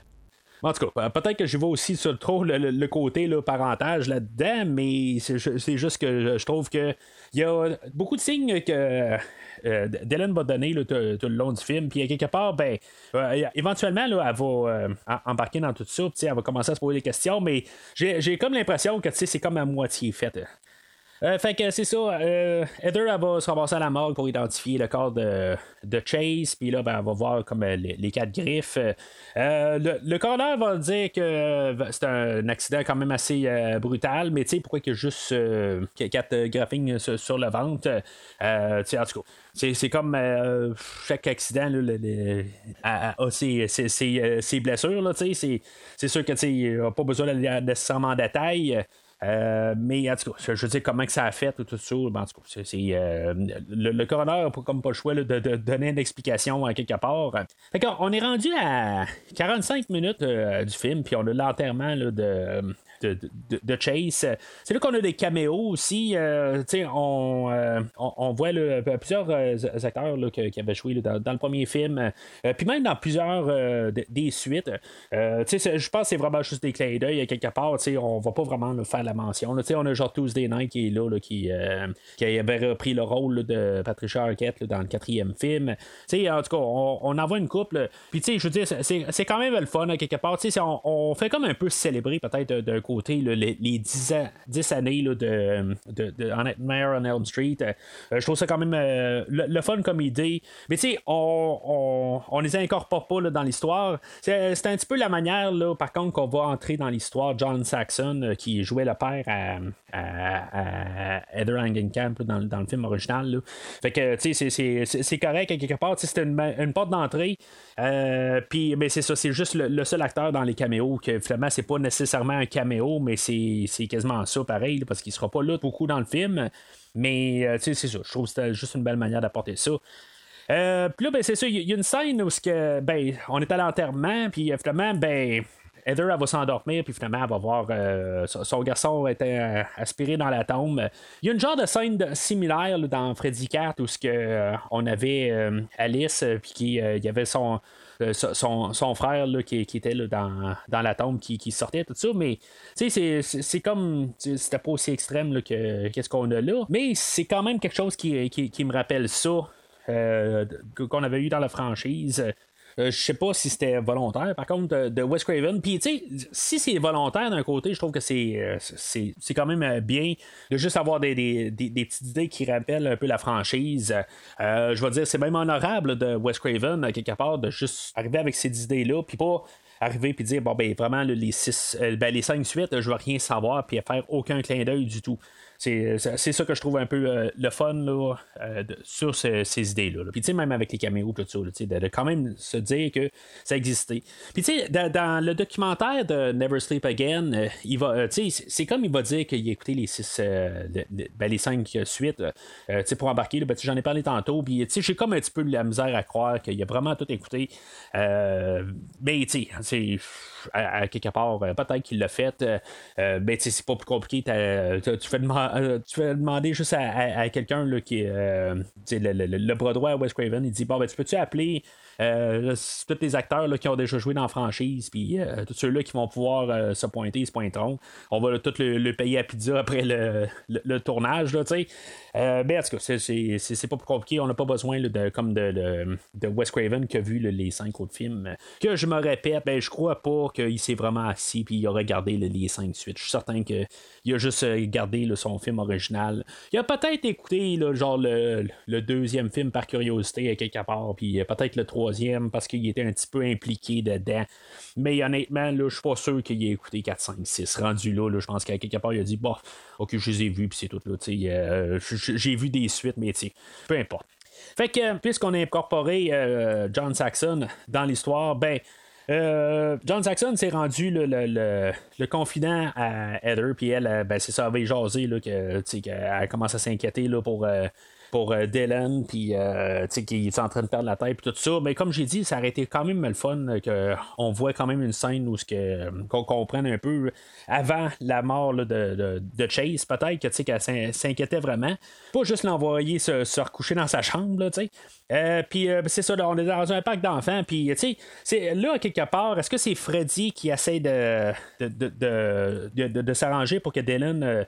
En tout cas, peut-être que je vais aussi sur le, le- le côté là, parentage là-dedans, mais c'est ju- c'est juste que je trouve que il y a beaucoup de signes que euh, Dylan va donner tout, le long du film, puis quelque part, ben, euh, éventuellement, elle va euh, embarquer dans tout ça, elle va commencer à se poser des questions, mais j'ai comme l'impression que c'est comme à moitié fait. Euh, fait que c'est ça. Euh, Heather va se ramasser à la morgue pour identifier le corps de, Chase. Puis là, ben, va voir comme euh, les, quatre griffes. Le, le coroner va dire que c'est un accident quand même assez brutal. Mais tu sais, pourquoi qu'il y a juste quatre graphings sur, sur le ventre? Tu sais, en tout cas. C'est, comme chaque accident là, le- ses, blessures. C'est, sûr que n'a pas besoin d'aller nécessairement en détail. Euh, mais en tout cas, je, veux dire comment que ça a fait ou tout ça. en tout cas, euh, le, coroner n'a comme pas le choix de, de donner une explication à quelque part. Qu'on- on est rendu à 45 minutes euh, du film, puis on a l'enterrement de, de, Chase. C'est là qu'on a des caméos aussi. euh, on, euh, on, on voit là, plusieurs euh, acteurs là, qui avaient joué dans, le premier film, euh, puis même dans plusieurs euh, de- des suites. Euh, je pense que c'est vraiment juste des clins d'œil quelque part. On va pas vraiment faire la mention. on a genre Tuesday Night qui est là, qui, euh, qui avait repris le rôle de Patricia Arquette dans le quatrième film. En tout cas, on, on en voit une couple. Puis je veux dire, c'est- quand même le fun à quelque part. On, on fait comme un peu célébrer peut-être euh, d'un les, les 10, ans- 10 années de, de, de On Elm Street. Euh, je trouve ça quand même euh, le, fun comme idée. Mais tu sais, on, on, on les incorpore pas là, dans l'histoire. C'est c'est un petit peu la manière, là, par contre, qu'on va entrer dans l'histoire. John Saxon, euh, qui jouait le père à, à, à Heather dans, le film original. Fait que, c'est- correct quelque part. C'était une, porte d'entrée. Euh, Puis, mais c'est ça, c'est juste le, seul acteur dans les caméos que finalement, c'est pas nécessairement un caméo, mais c'est quasiment ça pareil, parce qu'il sera pas là beaucoup dans le film. Mais, euh, c'est ça. Je trouve que c'était juste une belle manière d'apporter ça. Euh, là, ben, c'est ça, il y, a une scène où que, ben, on est à l'enterrement, puis euh, finalement, ben, Heather, elle va s'endormir, puis finalement, elle va voir euh, son, garçon était euh, aspiré dans la tombe. Il y a une genre de scène similaire dans Freddy Cat où ce que, euh, on avait Alice, puis qu'il il y avait son. son- son, frère là, qui, était là, dans, dans la tombe qui, qui sortait tout ça mais c'est- c'est comme c'était pas aussi extrême que qu'est-ce qu'on a là mais c'est quand même quelque chose qui, qui, me rappelle ça qu'on avait eu dans la franchise. Euh, je sais pas si c'était volontaire, par contre, de, de Wes Craven. Puis, tu sais, si c'est volontaire d'un côté, je trouve que c'est, euh, quand même euh, bien de juste avoir des, des, des- petites idées qui rappellent un peu la franchise. Euh, je vais dire, c'est même honorable de Wes Craven, quelque part, de juste arriver avec ces idées-là, puis pas arriver puis dire bon ben vraiment les six euh, ben, les cinq suites je veux rien savoir puis faire aucun clin d'œil du tout c'est, c'est ça que je trouve un peu euh, le fun là, euh, sur ce- ces idées-là. là. Puis tu sais, même avec les caméos, tout ça, là, de, de quand même se dire que ça existait. Puis tu sais, dans, le documentaire de Never Sleep Again, euh, euh, c'est- comme il va dire qu'il a écouté les six, euh, ben, les cinq euh, suites, euh, pour embarquer. ben, j'en ai parlé tantôt. Puis tu sais, j'ai comme un petit peu de la misère à croire qu'il a vraiment tout écouté. Euh, mais tu sais, c'est à, quelque part, euh, peut-être qu'il l'a fait. euh, euh, ben, c'est pas plus compliqué. tu, fais deman- euh, tu fais demander juste à, quelqu'un qui euh, le, le, le bras droit à Wes Craven. Il dit Bon, ben, tu peux-tu appeler euh, tous les acteurs qui ont déjà joué dans la franchise, puis euh, tous ceux-là qui vont pouvoir euh, se pointer, se pointeront. On va tout le, payer à pizza après le, le- tournage, sais. Euh, ben, en tout cas, c'est- pas compliqué. On n'a pas besoin de, comme de, de, de Wes Craven qui a vu les cinq autres films. Que je me répète, ben, je crois pas qu'il s'est vraiment assis puis il a regardé les cinq suites. Je suis certain qu'il a juste gardé son film original. Il a peut-être écouté genre le, deuxième film par curiosité quelque part, puis peut-être le troisième parce qu'il était un petit peu impliqué dedans. Mais honnêtement, je suis pas sûr qu'il ait écouté 4, 5, 6. Rendu là, là je pense qu'à quelque part, il a dit, bon, ok, je les ai vus, puis c'est tout. Euh, j'ai vu des suites, mais peu importe. Fait que, puisqu'on a incorporé euh, John Saxon dans l'histoire, ben, euh, John Saxon s'est rendu le, le, confident à Heather, puis elle, ben, c'est ça, avait jasé là, que, qu'elle commence à s'inquiéter là, pour pour euh, Dylan, puis euh, qui est en train de perdre la tête, puis tout ça. Mais comme j'ai dit, ça aurait été quand même le fun qu'on voit quand même une scène où qu'on comprenne un peu avant la mort de, de, Chase, peut-être que qu'elle s'inquiétait vraiment. Pas juste l'envoyer se, recoucher dans sa chambre, tu sais. Euh, puis c'est ça, on est dans un parc d'enfants, puis tu sais, là, quelque part, est-ce que c'est Freddy qui essaie de, de, s'arranger pour que Dylan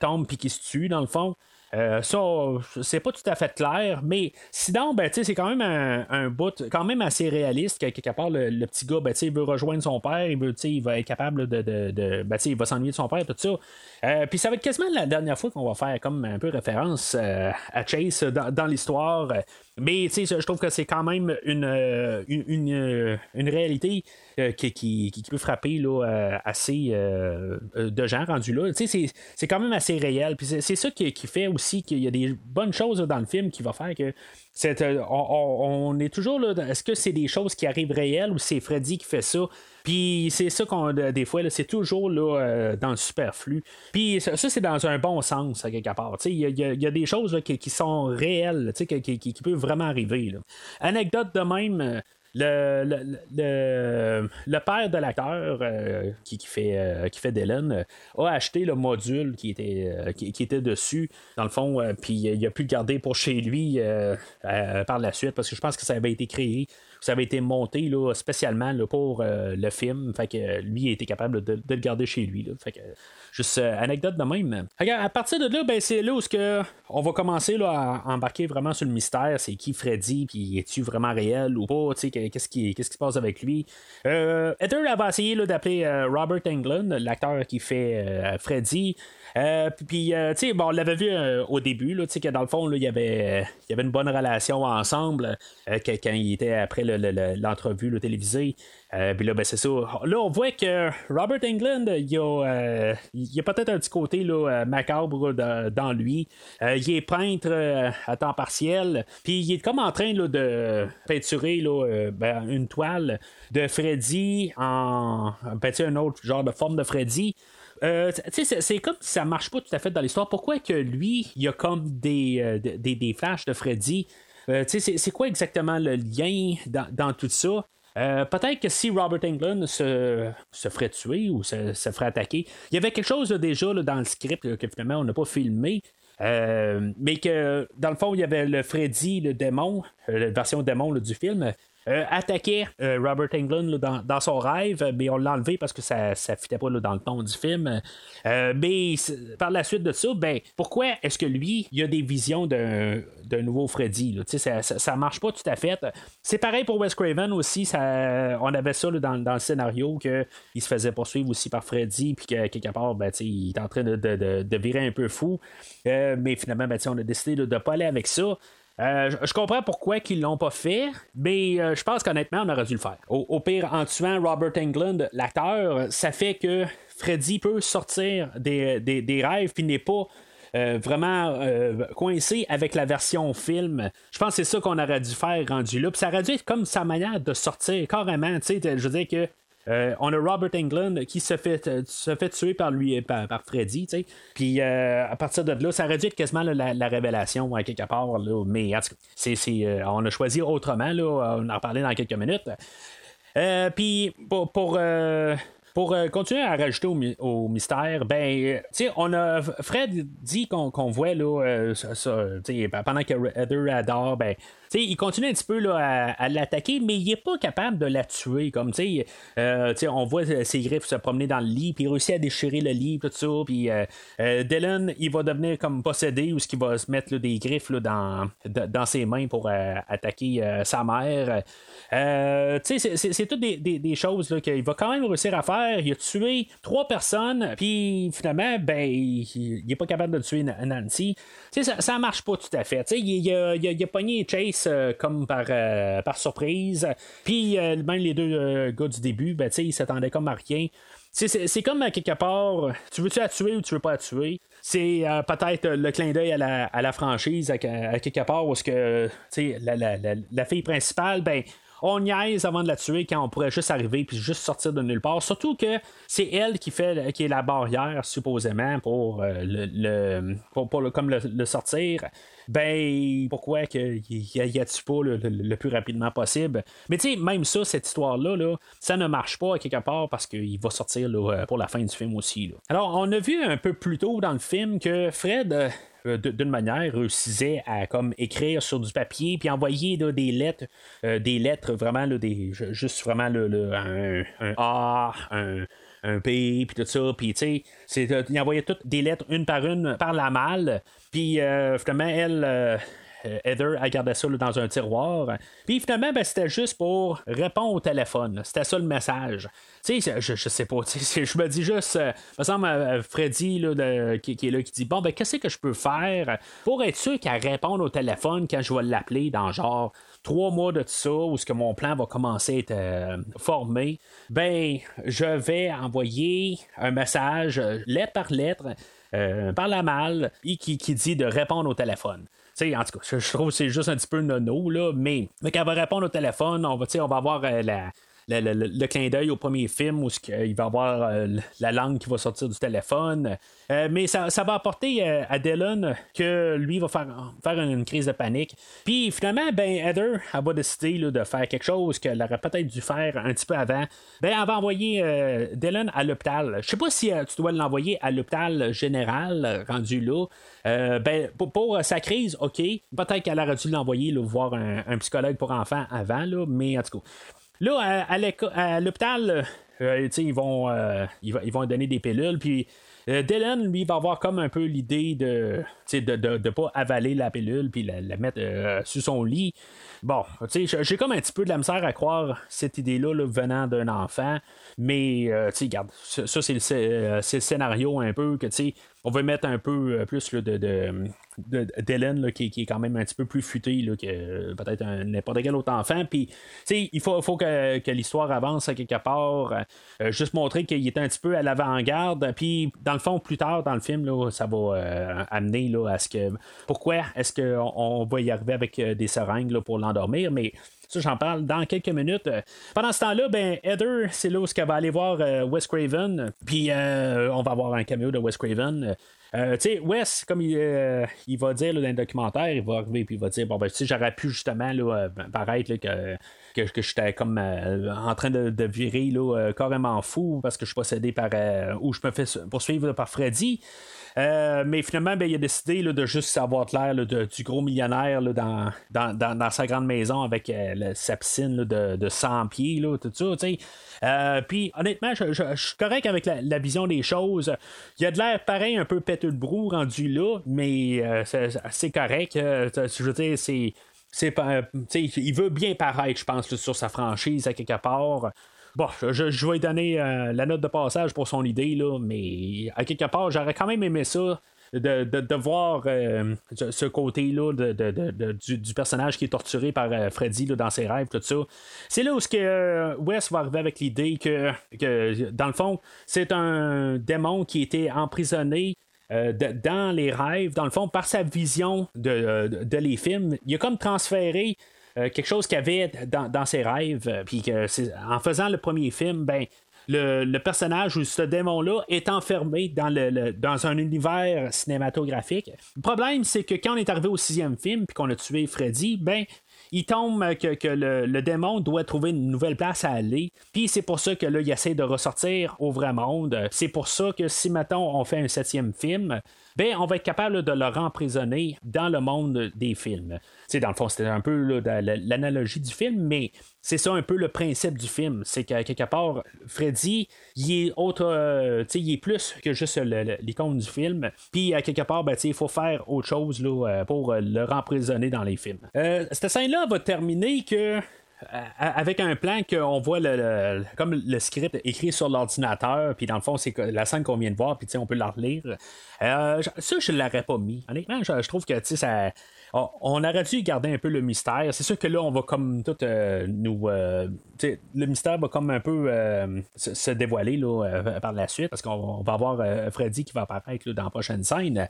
tombe puis qu'il se tue, dans le fond? Euh, ça, c'est pas tout à fait clair, mais sinon, ben, c'est quand même un, bout quand même assez réaliste. Quelque part, le, petit gars, ben, il veut rejoindre son père, il, veut, il va être capable de. de, ben, il va s'ennuyer de son père, tout ça. Euh, puis ça va être quasiment la dernière fois qu'on va faire comme un peu référence euh, à Chase dans, l'histoire. Mais je trouve que c'est quand même une, une, une, réalité qui, qui, peut frapper là, assez de gens rendus là. C'est quand même assez réel. C'est ça qui, qui fait aussi qu'il y a des bonnes choses dans le film qui va faire que euh, on, est toujours là. Est-ce que c'est des choses qui arrivent réelles ou c'est Freddy qui fait ça? Puis c'est ça qu'on des fois, c'est toujours là, euh, dans le superflu. Puis ça, c'est dans un bon sens, à quelque part. Il y, a des choses qui, sont réelles, qui, qui, qui, peuvent vraiment arriver. Anecdote de même, euh, le, père de l'acteur euh, qui, fait, euh, qui euh, a acheté le module qui était, était dessus, dans le fond, puis il a pu le garder pour chez lui par la suite parce que je pense que ça avait été créé ça avait été monté là, spécialement là, pour le film. Fait que lui il était capable de, le garder chez lui. Fait que Juste euh, anecdote de même. à partir de là, ben, c'est là où que on va commencer là, à embarquer vraiment sur le mystère. C'est qui Freddy, puis est-tu vraiment réel ou pas? Qu'est-ce qui, qui se passe avec lui? Euh, Heather va essayer d'appeler euh, Robert Englund, l'acteur qui fait euh, Freddy. Euh, puis, tu sais, bon, on l'avait vu au début, sais, que dans le fond, il y avait y avait une bonne relation ensemble quand il était après l'entrevue télévisée. Euh, puis là, ben, c'est ça. Là, on voit que Robert England, il y a, euh, peut-être un petit côté là, euh, macabre dans lui. il est peintre à temps partiel. Puis il est comme en train là, de peinturer là, ben, une toile de Freddy en. Ben, un autre genre de forme de Freddy. C'est comme si ça marche pas tout à fait dans l'histoire. Pourquoi que lui, il y a comme des, des, des flashs de Freddy? c'est quoi exactement le lien dans, tout ça? Euh, peut-être que si Robert Englund se, se ferait tuer ou se, ferait attaquer, il y avait quelque chose déjà dans le script que finalement on n'a pas filmé. Euh, mais que dans le fond, il y avait le Freddy, le démon, euh, la version démon du film, euh, attaquait euh, Robert Englund dans, son rêve, mais on l'a enlevé parce que ça ne fitait pas dans le ton du film. Euh, mais par la suite de ça, ben, pourquoi est-ce que lui, il a des visions d'un, nouveau Freddy? Ça, ça, marche pas tout à fait. C'est pareil pour Wes Craven aussi. Ça, on avait ça dans, le scénario qu'il se faisait poursuivre aussi par Freddy, puis que quelque part, ben, il est en train de, virer un peu fou. mais finalement, ben, on a décidé de ne pas aller avec ça. Euh, je comprends pourquoi qu'ils l'ont pas fait, mais euh, je pense qu'honnêtement, on aurait dû le faire. Au, pire, en tuant Robert Englund, l'acteur, ça fait que Freddy peut sortir des, rêves puis n'est pas euh, vraiment coincé avec la version film. Je pense que c'est ça qu'on aurait dû faire rendu là. Puis ça aurait dû être comme sa manière de sortir carrément. Je veux dire que euh, on a Robert Englund qui se fait, euh, se fait tuer par lui par, par Freddy, Puis euh, à partir de là, ça être quasiment la, révélation à quelque part. mais c'est, on a choisi autrement. Là, on en reparler dans quelques minutes. Puis pour, pour pour continuer à rajouter au, mystère, ben, tu on a Fred dit qu'on voit là, pendant que Heather adore, ben, il continue un petit peu là, à, l'attaquer, mais il n'est pas capable de la tuer. Comme, euh, on voit ses griffes se promener dans le lit, puis il réussit à déchirer le lit, tout ça. Puis euh, euh, Dylan, il va devenir comme possédé, ou ce qu'il va se mettre des griffes dans, dans ses mains pour attaquer sa mère. c'est toutes des, choses qu'il va quand même réussir à faire. Il a tué trois personnes, puis finalement, ben, il n'est pas capable de tuer Nancy. ça, ça marche pas tout à fait. Il, il, a, il, a, pogné Chase Wes comme par, par surprise. Puis même les deux gars du début, ben, ils s'attendaient comme à rien. C'est comme à quelque part, tu veux-tu la tuer ou tu veux pas la tuer? C'est peut-être le clin d'œil à la, franchise, à, quelque part, où que la, la, la, fille principale, ben, on niaise avant de la tuer quand on pourrait juste arriver puis juste sortir de nulle part. Surtout que c'est elle qui fait qui est la barrière supposément pour euh, le, pour, comme le, sortir. Ben pourquoi qu'il y a, tu pas le, plus rapidement possible? Mais tu sais, même ça, cette histoire-là, là, ça ne marche pas quelque part parce qu'il va sortir pour la fin du film aussi. Alors, on a vu un peu plus tôt dans le film que Fred euh, euh, d'une manière, réussissait à comme écrire sur du papier puis envoyer des lettres, euh, des lettres vraiment des, juste vraiment un, A, un, un P, puis tout ça, puis tu sais, il envoyait toutes des lettres une par une par la malle, puis euh, finalement elle euh, Heather, elle gardait ça dans un tiroir. Puis finalement, ben, c'était juste pour répondre au téléphone. C'était ça le message. Tu sais, je, sais pas. Je me dis juste, euh, me semble euh, Freddy qui, est là, qui dit Bon, ben, qu'est-ce que je peux faire pour être sûr qu'elle réponde au téléphone quand je vais l'appeler dans genre trois mois de ça, où ce que mon plan va commencer à être formé, ben, je vais envoyer un message lettre par lettre. par la malle, et qui, qui dit de répondre au téléphone en tout cas, je, trouve que c'est juste un petit peu nono, là, mais, mais quand elle va répondre au téléphone, on va, on va avoir euh, la, le, clin d'œil au premier film où il va avoir euh, la langue qui va sortir du téléphone. Euh, mais ça, va apporter euh, à Dylan que lui va faire, une, crise de panique. Puis finalement, ben Heather elle va décider de faire quelque chose qu'elle aurait peut-être dû faire un petit peu avant. Ben, elle va envoyer Dylan à l'hôpital. Je sais pas si tu dois l'envoyer à l'hôpital général rendu là. ben, pour, sa crise, ok. Peut-être qu'elle aurait dû l'envoyer voir un, un, psychologue pour enfants avant, là, mais en tout cas. Là, à, l'hôpital, euh, ils vont euh, donner des pilules, puis euh, Dylan, lui, va avoir comme un peu l'idée de de ne de, pas avaler la pilule puis la, mettre sur son lit. Bon, j'ai comme un petit peu de la misère à croire cette idée-là venant d'un enfant, mais sais, regarde, ça, c'est le, scénario un peu que tu on va mettre un peu plus de, d'Hélène qui, est quand même un petit peu plus futé que peut-être n'importe quel autre enfant. Puis, il faut, que, l'histoire avance à quelque part. Euh, juste montrer qu'il était un petit peu à l'avant-garde. Puis, dans le fond, plus tard dans le film, là, ça va euh, amener là, à ce que. Pourquoi est-ce qu'on on va y arriver avec euh, des seringues là, pour l'endormir? Mais. Ça, j'en parle dans quelques minutes. Pendant ce temps-là, ben, Heather, c'est là où va aller voir Wes Craven. Puis on va avoir un cameo de Wes Craven. Euh, tu sais, Wes, comme il, euh, va dire dans le documentaire, il va arriver et il va dire Bon, ben, tu sais, j'aurais pu justement là, euh, paraître que, que, j'étais comme en train de, de virer là, carrément fou parce que je suis possédé par. ou je me fais poursuivre par Freddy. Euh, mais finalement, ben, il a décidé de juste avoir l'air du gros millionnaire dans, dans, sa grande maison avec euh, sa piscine de, de 100 pieds, tout ça. Euh, puis honnêtement, je, suis correct avec la, vision des choses. Il a de l'air pareil, un peu pété de brou rendu là, mais c'est correct. je veux dire, c'est. C'est il veut bien paraître, je pense, sur sa franchise à quelque part. Bon, je, vais lui donner euh, la note de passage pour son idée, là, mais à quelque part, j'aurais quand même aimé ça. De, de, voir euh, ce côté-là de, du, personnage qui est torturé par euh, Freddy dans ses rêves, tout ça. C'est là où ce que, Wes va arriver avec l'idée que, que, dans le fond, c'est un démon qui était emprisonné dans les rêves, dans le fond, par sa vision de, de, les films. Il a comme transféré quelque chose qu'il avait dans, ses rêves, euh, puis en faisant le premier film, ben le, personnage ou ce démon-là est enfermé dans, un univers cinématographique. Le problème, c'est que quand on est arrivé au sixième film puis qu'on a tué Freddy, ben il tombe que, le, démon doit trouver une nouvelle place à aller. Puis c'est pour ça que là, il essaie de ressortir au vrai monde. C'est pour ça que si maintenant on fait un septième film, ben on va être capable de le emprisonner dans le monde des films dans le fond, c'était un peu l'analogie du film, mais c'est ça un peu le principe du film. C'est qu'à quelque part, Freddy, il est autre, euh, il est plus que juste l'icône du film. Puis à quelque part, ben, il faut faire autre chose là, euh, pour le remprisonner dans les films. Euh, cette scène-là va terminer que avec un plan qu'on voit le, comme le script écrit sur l'ordinateur, puis dans le fond, c'est la scène qu'on vient de voir, puis on peut la relire. ça, je ne l'aurais pas mis. Honnêtement, je, je trouve que ça, on aurait dû garder un peu le mystère. C'est sûr que là, on va comme tout euh, nous. Euh, le mystère va comme un peu euh, se, dévoiler là, par la suite parce qu'on va avoir Freddy qui va apparaître dans la prochaine scène.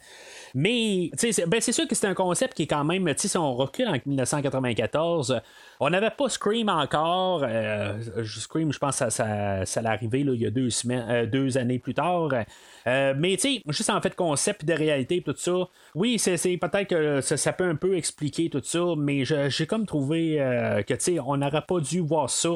Mais ben, c'est sûr que c'est un concept qui est quand même. Si on recule en 1994, on n'avait pas Scream encore. Scream, je pense ça, ça, ça arrivé il y a deux, semaines, deux années plus tard. mais tu sais, juste en fait concept de réalité, tout ça, oui, c'est peut-être que ça, peut un peu expliquer tout ça, mais j'ai comme trouvé euh, que, tu sais, on n'aurait pas dû voir ça.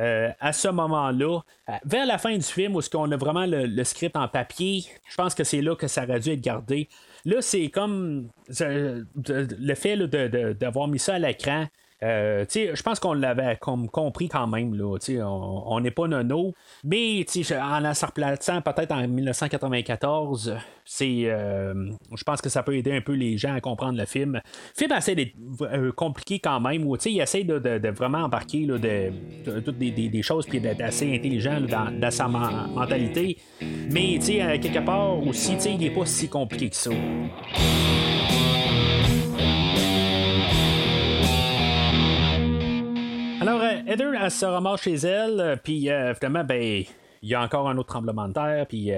Euh, à ce moment-là, euh, vers la fin du film où on a vraiment le, script en papier, je pense que c'est là que ça aurait dû être gardé. Là, c'est comme le fait d'avoir mis ça à l'écran. Euh, je pense qu'on l'avait compris quand même. Là, on n'est pas nono. Mais en la replaçant peut-être en 1994, c'est, euh, je pense que ça peut aider un peu les gens à comprendre le film. Film essaie d'être euh, compliqué quand même. Où, il essaie de, vraiment embarquer là, de, toutes des, choses puis d'être assez intelligent dans, sa mentalité. Mais quelque part aussi, il n'est pas si compliqué que ça. Alors, euh, Heather, elle se ramasse chez elle, euh, puis euh, finalement, ben, il y a encore un autre tremblement de terre, puis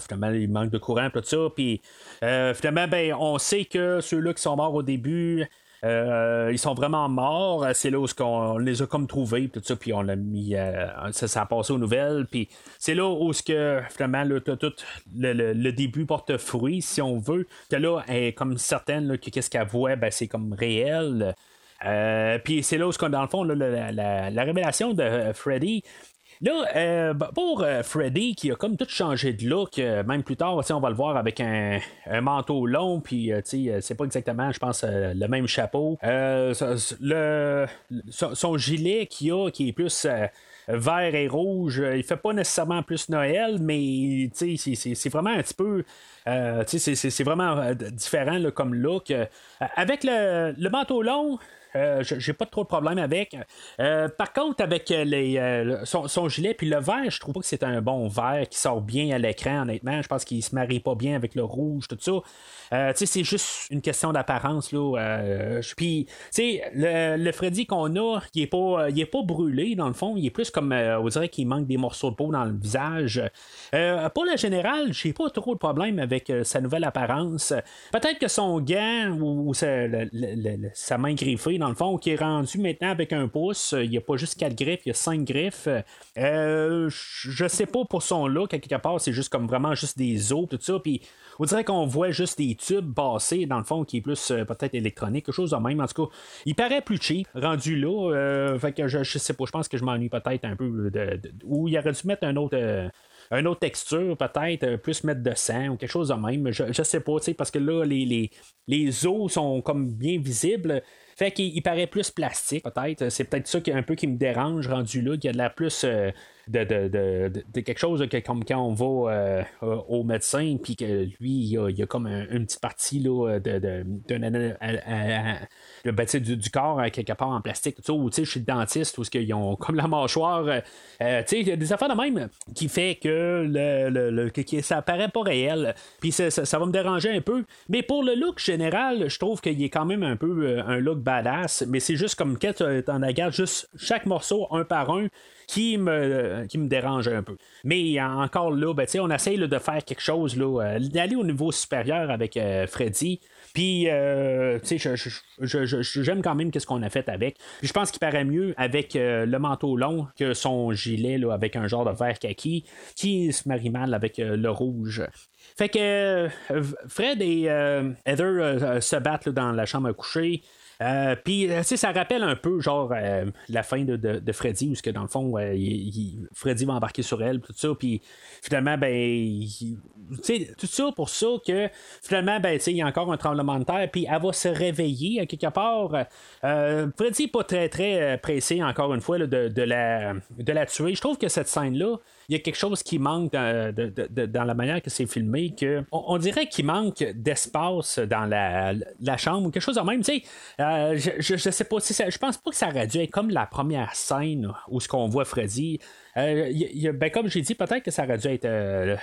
finalement, il manque de courant, tout ça, puis finalement, ben, on sait que ceux-là qui sont morts au début, ils sont vraiment morts. C'est là où on les a comme trouvés, tout ça, puis on l'a mis. ça, a passé aux nouvelles. Puis c'est là où que finalement tout le, début porte fruit, si on veut. Que là, elle est comme certaine que qu'est-ce qu'elle voit, ben, c'est comme réel. Euh, puis c'est là où, dans le fond, la, révélation de euh, Freddy. Là, euh, pour Freddy, qui a comme tout changé de look, même plus tard, on va le voir avec un, manteau long, puis c'est pas exactement, je pense, le même chapeau. le, son, gilet qu'il a, qui est plus vert et rouge. Il fait pas nécessairement plus Noël, mais c'est vraiment un petit peu. c'est vraiment différent comme look. avec le, manteau long, euh, j'ai pas trop de problème avec. Euh, par contre, avec les, euh, son, gilet puis le vert, je trouve pas que c'est un bon vert qui sort bien à l'écran, honnêtement. Je pense qu'il se marie pas bien avec le rouge, tout ça. Euh, c'est juste une question d'apparence. là. Euh, puis, le, le Freddy qu'on a, il est, pas, il est pas brûlé, dans le fond. Il est plus comme, euh, on dirait qu'il manque des morceaux de peau dans le visage. pour le général, j'ai pas trop de problème avec sa nouvelle apparence. Peut-être que son gant ou, sa, main griffée, dans le fond, qui est rendu maintenant avec un pouce, il n'y a pas juste quatre griffes, il y a cinq griffes. je sais pas pour son look, quelque part, c'est juste comme vraiment juste des os, tout ça. Puis, on dirait qu'on voit juste des tubes passés, dans le fond, qui est plus euh, peut-être électronique, quelque chose de même. En tout cas, il paraît plus cheap, rendu là. Euh, fait que je, sais pas, je pense que je m'ennuie peut-être un peu de, Ou il aurait dû mettre un autre. Euh, une autre texture, peut-être, plus mettre de sang ou quelque chose de même. Je, je sais pas, parce que là, les, les, les os sont comme bien visibles. Fait qu'il paraît plus plastique, peut-être. C'est peut-être ça qui, un peu qui me dérange rendu là, qu'il y a de la plus de, de, de, quelque chose que, comme quand on va euh, au médecin, puis que lui, il y a, comme une petite partie là, de, de, ben, du, du, corps euh, quelque part en plastique, tout ça, ou chez le dentiste, où ils ont comme la mâchoire. Euh, il y a des affaires de même qui fait que, le, le, que, ça paraît pas réel. Puis ça, ça, va me déranger un peu. Mais pour le look général, je trouve qu'il est quand même un peu un look badass. Mais c'est juste comme quand tu en regardes juste chaque morceau un par un qui me, qui me dérange un peu. Mais encore là, ben, on essaye de faire quelque chose, euh, d'aller au niveau supérieur avec euh, Freddy. Puis, euh, tu sais, j'aime quand même qu'est-ce qu'on a fait avec. je pense qu'il paraît mieux avec le manteau long que son gilet là, avec un genre de vert kaki qui se marie mal avec le rouge. Fait que Fred et Heather se battent dans la chambre à coucher. Euh, puis, euh, ça rappelle un peu, genre, euh, la fin de, Freddy, où, que, dans le fond, Freddy va embarquer sur elle, tout ça, puis finalement, ben, tout ça pour ça que, finalement, ben, il y a encore un tremblement de terre, puis elle va se réveiller, quelque part. Freddy n'est pas très, très pressé, encore une fois, de, la, de la tuer. Je trouve que cette scène-là, il y a quelque chose qui manque dans, la manière que c'est filmé, que on, dirait qu'il manque d'espace dans la, chambre ou quelque chose de même. Tu sais, Euh, je, je, je sais pas si ça, je pense pas que ça aurait dû être comme la première scène où ce qu'on voit Freddy. Euh, y- y ben, comme j'ai dit, peut-être que ça aurait dû être euh,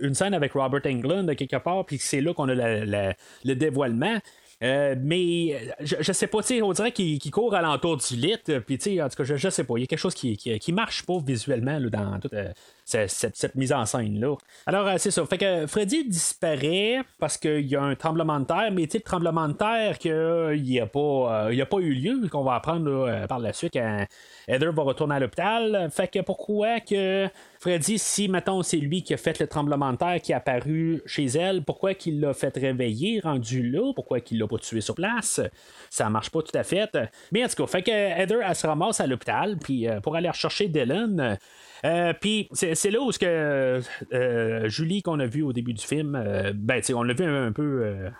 une scène avec Robert Englund quelque part, puis c'est là qu'on a le dévoilement. Euh, mais je, je sais pas, on dirait qu'il court alentour du lit, euh, puis en tout cas, je, je sais pas, il y a quelque chose qui, qui, marche pas visuellement dans toute euh, cette, cette- mise en scène-là. Alors, euh, c'est ça. Fait que Freddy disparaît parce qu'il y a un tremblement de terre, mais le tremblement de terre qu'il n'y a, pas, euh, il a pas eu lieu, qu'on va apprendre là, euh, par la suite quand Heather va retourner à l'hôpital. Fait que pourquoi que Freddy, si mettons c'est lui qui a fait le tremblement de terre qui est apparu chez elle, pourquoi qu'il l'a fait réveiller rendu là, pourquoi qu'il l'a pas tué sur place, ça marche pas tout à fait. Mais en tout cas, fait que Heather elle se ramasse à l'hôpital puis euh, pour aller rechercher Dylan. Euh, puis c'est là où ce que euh, Julie qu'on a vu au début du film, euh, ben on l'a vu un, peu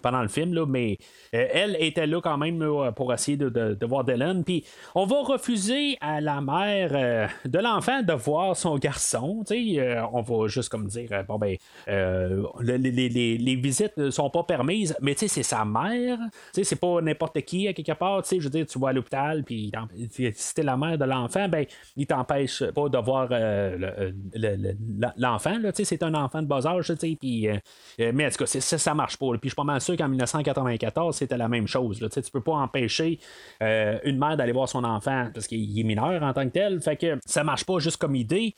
pendant le film là, mais elle était là quand même pour essayer de, de- voir Dylan. Puis on va refuser à la mère de l'enfant de voir son garçon. on va juste comme dire bon ben le- les, les- les- visites ne sont pas permises, mais c'est sa mère. C'est pas n'importe qui à quelque part. Je veux dire tu vas à l'hôpital puis si t'es la mère de l'enfant ben il t'empêche pas de voir euh, la- l'enfant. c'est un enfant de bas âge, euh, euh, mais en tout cas, ça, ça marche pas. je suis pas mal sûr qu'en 1994, c'était la même chose. Là, tu peux pas empêcher euh, une mère d'aller voir son enfant parce qu'il est mineur en tant que tel. Fait que ça marche pas juste comme idée.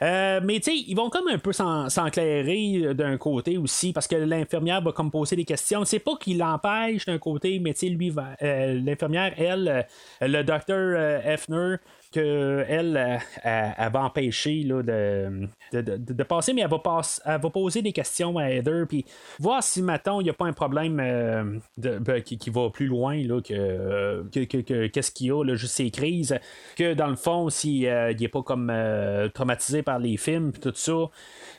Euh, mais tu sais, ils vont comme un peu s'en- s'enclairer euh, d'un côté aussi, parce que l'infirmière va comme poser des questions. C'est pas qu'il l'empêche d'un côté, mais tu sais, lui, euh, l'infirmière, elle, euh, le docteur euh, Hefner, que elle, euh, elle, va empêcher là, de, de, de- de passer, mais elle va, elle va poser des questions à Heather, puis voir si, maintenant il n'y a pas un problème euh, ben, qui, qui va plus loin là, que, euh, que, que- que- qu'est-ce qu'il y a, là, juste ces crises, que dans le fond, s'il n'est pas comme euh, traumatisé par les films, tout ça.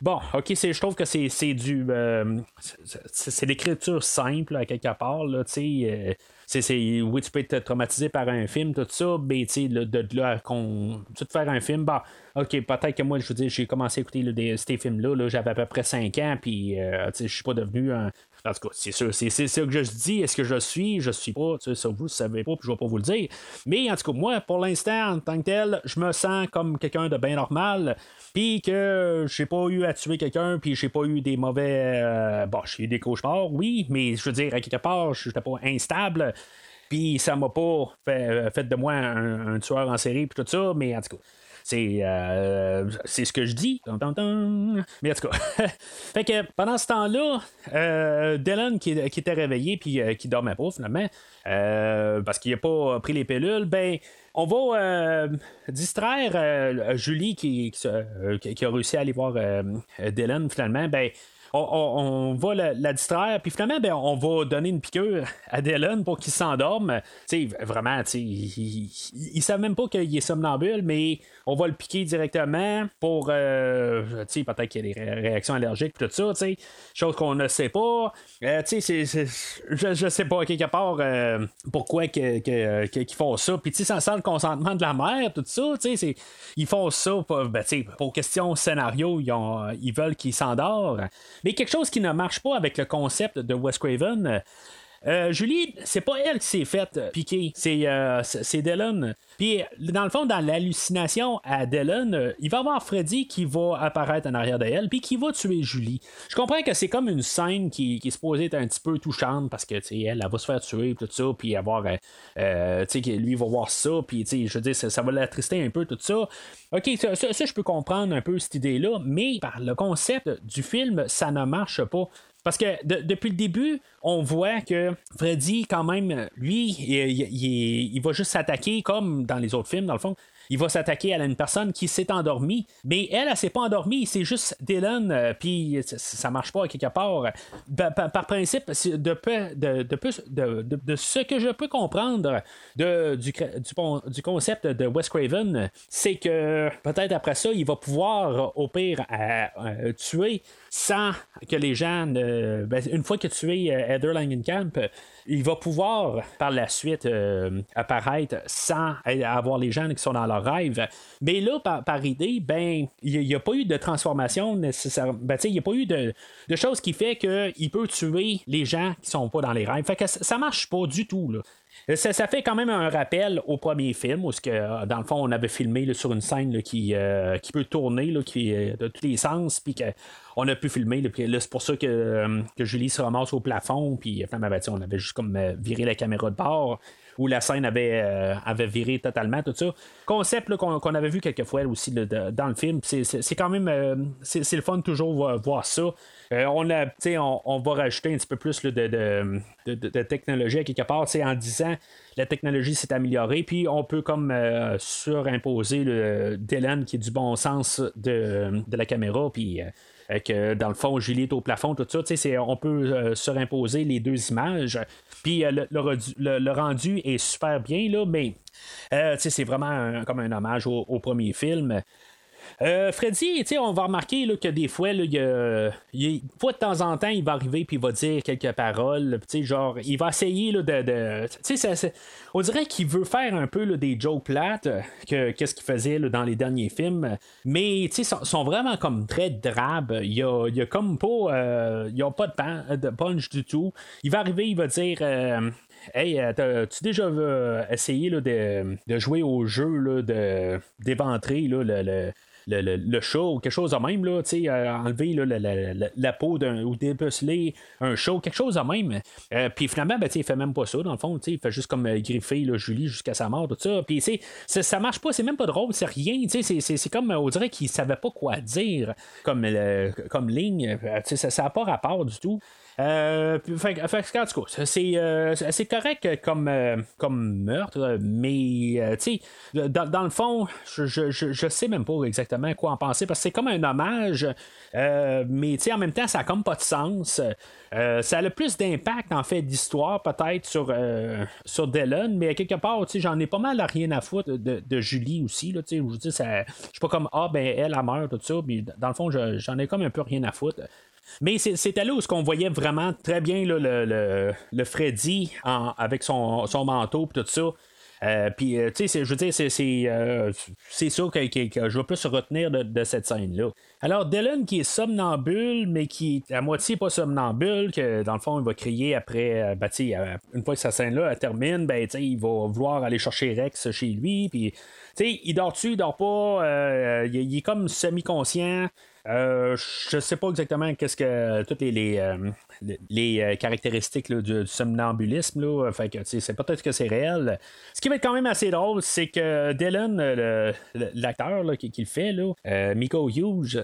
Bon, ok, c'est, je trouve que c'est, c'est du. euh, c'est, c'est l'écriture simple, à quelque part, tu sais. C'est, oui, tu peux être traumatisé par un film, tout ça, mais tu sais, là, de, de là qu'on, tu te faire un film, bah, ok, peut-être que moi, je veux dire, j'ai commencé à écouter des- ces films-là, là, j'avais à peu près 5 ans, puis, euh, je suis pas devenu un. En tout cas, c'est sûr, c'est, ça que je dis. Est-ce que je suis? Je suis pas. Tu sais, ça, vous ne savez pas, puis je vais pas vous le dire. Mais en tout cas, moi, pour l'instant, en tant que tel, je me sens comme quelqu'un de bien normal. Puis que j'ai pas eu à tuer quelqu'un, puis j'ai pas eu des mauvais. euh, bon, j'ai eu des cauchemars, oui, mais je veux dire, à quelque part, je n'étais pas instable. Puis ça m'a pas fait, euh, de moi un, un tueur en série, puis tout ça, mais en tout cas. C'est, euh, c'est ce que je dis. Mais en tout cas. fait que pendant ce temps-là, euh, Dylan qui, était réveillé puis euh, qui dormait pas finalement, euh, parce qu'il n'a pas pris les pilules, ben on va distraire Julie qui, qui, qui- a réussi à aller voir Dylan finalement. Ben, on, va la, distraire, puis finalement, ben, on va donner une piqûre à Dylan pour qu'il s'endorme. Vraiment, tu sais, il, il, il savent même pas qu'il est somnambule, mais on va le piquer directement pour, euh, peut-être qu'il y a des ré- réactions allergiques, tout ça, tu sais, chose qu'on ne sait pas. Euh, je, je sais pas, quelque part, euh, pourquoi que, qu'ils font ça. Puis, sans, sans le consentement de la mère, tout ça, tu sais, c'est- ils font ça pour, ben, pour question scénario, ils, ils veulent qu'il s'endort. Mais quelque chose qui ne marche pas avec le concept de Wes Craven. Euh, Julie, c'est pas elle qui s'est faite piquer, c'est euh, c'est Dylan. Puis, dans le fond, dans l'hallucination à Dylan, euh, il va avoir Freddy qui va apparaître en arrière d'elle, puis qui va tuer Julie. Je comprends que c'est comme une scène qui, qui est supposée être un petit peu touchante, parce que, tu elle, elle va se faire tuer, tout ça, puis avoir, euh, euh, tu sais, lui va voir ça, puis, tu sais, je veux dire, ça, ça va l'attrister un peu, tout ça. Ok, ça, ça, je peux comprendre un peu cette idée-là, mais par le concept du film, ça ne marche pas. Parce que de- depuis le début, on voit que Freddy, quand même, lui, il va juste s'attaquer comme dans les autres films, dans le fond. Il va s'attaquer à une personne qui s'est endormie, mais elle, elle, s'est pas endormie, c'est juste Dylan, euh, puis ça, marche pas à quelque part. Par, principe, de, peu- de, de, ce que je peux comprendre du, du, concept de Wes Craven, c'est que peut-être après ça, il va pouvoir, au pire, tuer sans que les gens ben, une fois que tu es euh, Heather Langenkamp, il va pouvoir par la suite euh, apparaître sans avoir les gens qui sont dans leur rêve. Mais là, par, idée, ben, il n'y a, pas eu de transformation nécessaire. Ben, il n'y a pas eu de, de choses qui fait qu'il peut tuer les gens qui sont pas dans les rêves. Fait que ça marche pas du tout. Ça, fait quand même un rappel au premier film où, que, euh, dans le fond, on avait filmé sur une scène qui, euh, qui peut tourner qui, de tous les sens, puis qu'on a pu filmer. c'est pour ça que, que, Julie se ramasse au plafond, puis on avait juste comme viré la caméra de bord où la scène avait, euh, avait viré totalement, tout ça. Concept qu'on, avait vu quelques fois aussi dans le film. C'est, quand même euh, c'est, le fun toujours voir ça. Euh, on, a, on, on, va rajouter un petit peu plus de, de, technologie à quelque part en disant la technologie s'est améliorée, puis on peut comme surimposer le Dylan qui est du bon sens de, la caméra, puis que dans le fond, Julie est au plafond, tout ça. on peut surimposer les deux images. Puis euh, le, rendu est super bien, là, mais euh, c'est vraiment comme un hommage au, premier film. Euh, Freddy, on va remarquer là, que des fois, là, il, il, de temps en temps, il va arriver puis il va dire quelques paroles. Genre, il va essayer là, de. de on dirait qu'il veut faire un peu des jokes plates que qu'est-ce qu'il faisait dans les derniers films. Mais ils sont, sont, vraiment comme très drabes. Il y il comme pas. Euh, ils pas de, punch du tout. Il va arriver, il va dire. Euh, Hey, euh, tu déjà euh, essayé là, de, jouer au jeu d'éventrer le, le, le, chat ou quelque chose de même, là, euh, enlever la, peau d'un, ou dépeceler un chat, quelque chose de même. Euh, puis finalement, ben, il fait même pas ça, dans le fond, il fait juste comme euh, griffer Julie jusqu'à sa mort, tout ça. Puis ça marche pas, c'est même pas drôle, c'est rien, c'est, comme, on dirait qu'il savait pas quoi dire comme, comme ligne, ça n'a pas rapport du tout. Euh, fait, c'est, euh, c'est correct comme, euh, comme meurtre, mais euh, tu dans, dans, le fond, je, je, je, sais même pas exactement quoi en penser parce que c'est comme un hommage, mais en même temps, ça a comme pas de sens. Ça a le plus d'impact en fait d'histoire peut-être sur, sur Dylan, mais quelque part, j'en ai pas mal à rien à foutre de, Julie aussi. Là, je je suis pas comme Ah ben elle a meurt, tout ça, mais dans le fond, j'en ai comme un peu rien à foutre. Mais c'était là où on voyait vraiment très bien le, Freddy avec son, son manteau et tout ça. Euh, puis, euh, tu sais, je veux dire, c'est, c'est, euh, que, je veux plus retenir de, cette scène-là. Alors, Dylan qui est somnambule, mais qui est à moitié pas somnambule, que dans le fond, il va crier après, ben, une fois que sa scène-là termine, ben, il va vouloir aller chercher Rex chez lui, puis, tu sais, il dort-tu, il dort pas, il, est comme semi-conscient. Je sais pas exactement qu'est-ce que toutes les, euh, euh, caractéristiques du, somnambulisme. Là, fait que c'est peut-être que c'est réel. Ce qui va être quand même assez drôle, c'est que Dylan, l'acteur qui, le fait, là, Miko Hughes,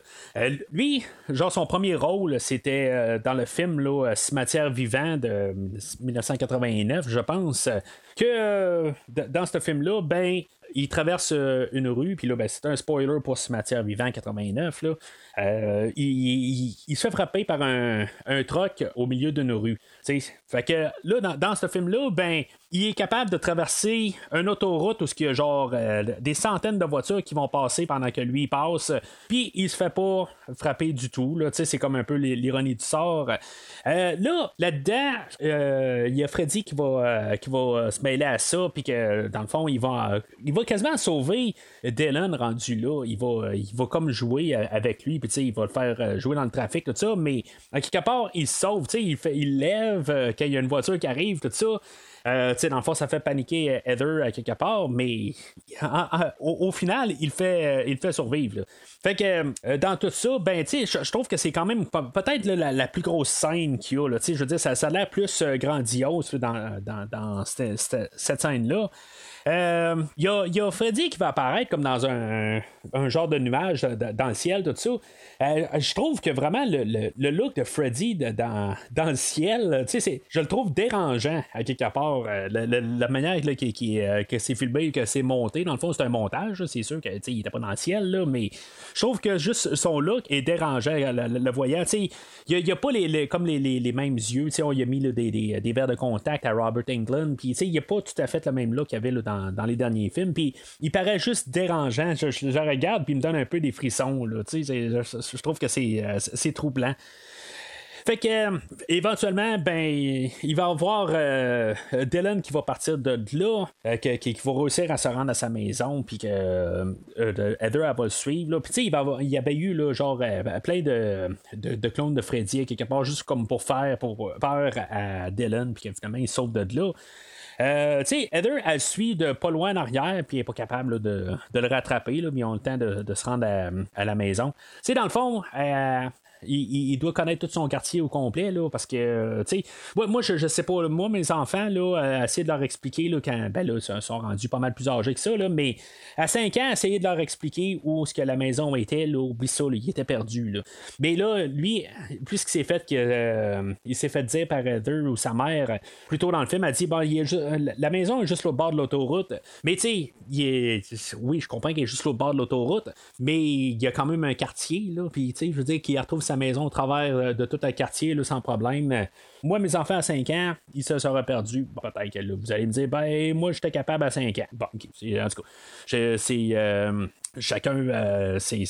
lui, genre son premier rôle, c'était dans le film là, Cimetière vivant de 1989, je pense. Que dans ce film-là, ben, il traverse une rue, puis là, ben, c'est un spoiler pour Cimetière Vivant 89. Là. Euh, il, se fait frapper par un, un au milieu d'une rue. Fait que là, dans, ce film-là, ben, il est capable de traverser une autoroute où il y a genre euh, des centaines de voitures qui vont passer pendant que lui passe. Puis il se fait pas frapper du tout. C'est comme un peu l'ironie du sort. Euh, là, là-dedans, il y a Freddy qui va, qui va se mêler à ça. Puis que dans le fond, il va, il va quasiment sauver Dylan rendu là. Il va, il va comme jouer avec lui il va le faire euh, jouer dans le trafic, tout ça, mais à quelque part, il sauve, il, fait, il lève euh, quand il y a une voiture qui arrive, tout ça. Euh, dans le fond, ça fait paniquer Heather à quelque part, mais au, final, il fait, il fait survivre. Fait que dans tout ça, ben, je trouve que c'est quand même peut-être la, plus grosse scène qu'il y a. je veux dire, ça, a l'air plus grandiose dans, dans, cette scène-là. Il euh, y, a, Freddy qui va apparaître comme dans un, genre de nuage dans le ciel, tout ça. Euh, je trouve que vraiment le, look de Freddy dans, dans le ciel, je le trouve dérangeant à quelque part. Euh, la, manière qui, que c'est filmé, que c'est monté, dans le fond, c'est un montage. C'est sûr qu'il n'était pas dans le ciel, là, mais je trouve que juste son look est dérangeant, le, voyant. Il n'y a, pas les, comme les, mêmes yeux. On y a mis des, des, verres de contact à Robert Englund. il n'y a pas tout à fait le même look qu'il y avait là, dans les derniers films. Puis il paraît juste dérangeant. Je, regarde, puis il me donne un peu des frissons. Là, je, je trouve que c'est, euh, troublant. Fait que euh, éventuellement, ben, il va avoir euh, Dylan qui va partir de là, qui, va réussir à se rendre à sa maison, puis que Heather va le suivre. Puis tu sais, il, y avait eu là, genre plein de, clones de Freddy quelque part juste comme pour faire peur à Dylan, puis finalement il sauve de là. Euh, tu sais, Heather, elle suit de pas loin en arrière, puis elle n'est pas capable de, le rattraper, là, mais ils ont le temps de, se rendre à, à, la maison. Tu sais, dans le fond, euh, il, doit connaître tout son quartier au complet, là, parce que, euh, tu sais, moi, je, sais pas, moi, mes enfants, là, essayer de leur expliquer, là, quand, ben là, ils sont rendus pas mal plus âgés que ça, là, mais à 5 ans, essayer de leur expliquer où ce que la maison était, là, oublie ça, il était perdu, là. Mais là, lui, puisqu'il s'est fait que, euh, s'est fait dire par Heather ou sa mère, plutôt dans le film, a dit, bon, il est la maison est juste au bord de l'autoroute, mais tu sais, oui, je comprends qu'il est juste au bord de l'autoroute, mais il y a quand même un quartier, là, puis, tu sais, je veux dire qu'il retrouve sa maison au travers euh, de tout un quartier sans problème. Moi, mes enfants à 5 ans, ils se seraient perdus. Peut-être que vous allez me dire, ben, moi, j'étais capable à 5 ans. Bon, en tout cas, c'est. Euh, chacun, euh, c'est,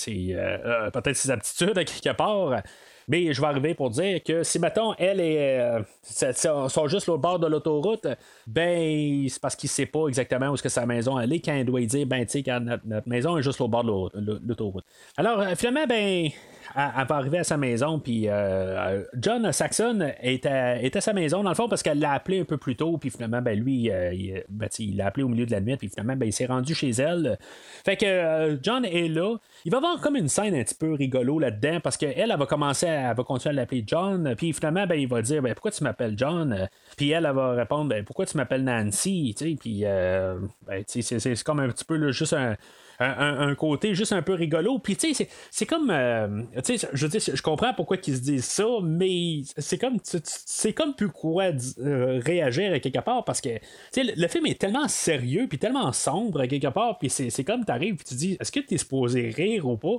peut-être ses aptitudes à quelque part. Mais je vais arriver pour dire que si, mettons, elle est, sont juste au bord de l'autoroute, ben, c'est parce qu'il sait pas exactement où est-ce que sa maison est, quand elle doit dire, ben, tu sais, notre, notre, maison est juste au bord de l'autoroute. Alors, finalement, ben, elle, va arriver à sa maison, puis euh, John Saxon est à, sa maison, dans le fond, parce qu'elle l'a appelé un peu plus tôt, puis finalement, ben, lui, euh, ben, il, l'a appelé au milieu de la nuit, puis finalement, ben, il s'est rendu chez elle. Fait que euh, John est là. Il va avoir comme une scène un petit peu rigolo là-dedans, parce qu'elle, elle va commencer, à, va continuer à l'appeler John, puis finalement, ben, il va dire, ben, pourquoi tu m'appelles John? Puis elle, elle va répondre, ben, pourquoi tu m'appelles Nancy? Puis, ben, c'est comme un petit peu juste un un, côté juste un peu rigolo. Puis, tu sais, c'est comme. Euh, tu sais, je je comprends pourquoi ils se disent ça, mais c'est comme. C'est comme plus quoi euh, réagir à quelque part parce que, tu sais, le, film est tellement sérieux, puis tellement sombre à quelque part, puis c'est comme t'arrives, puis tu dis, est-ce que t'es supposé rire ou pas?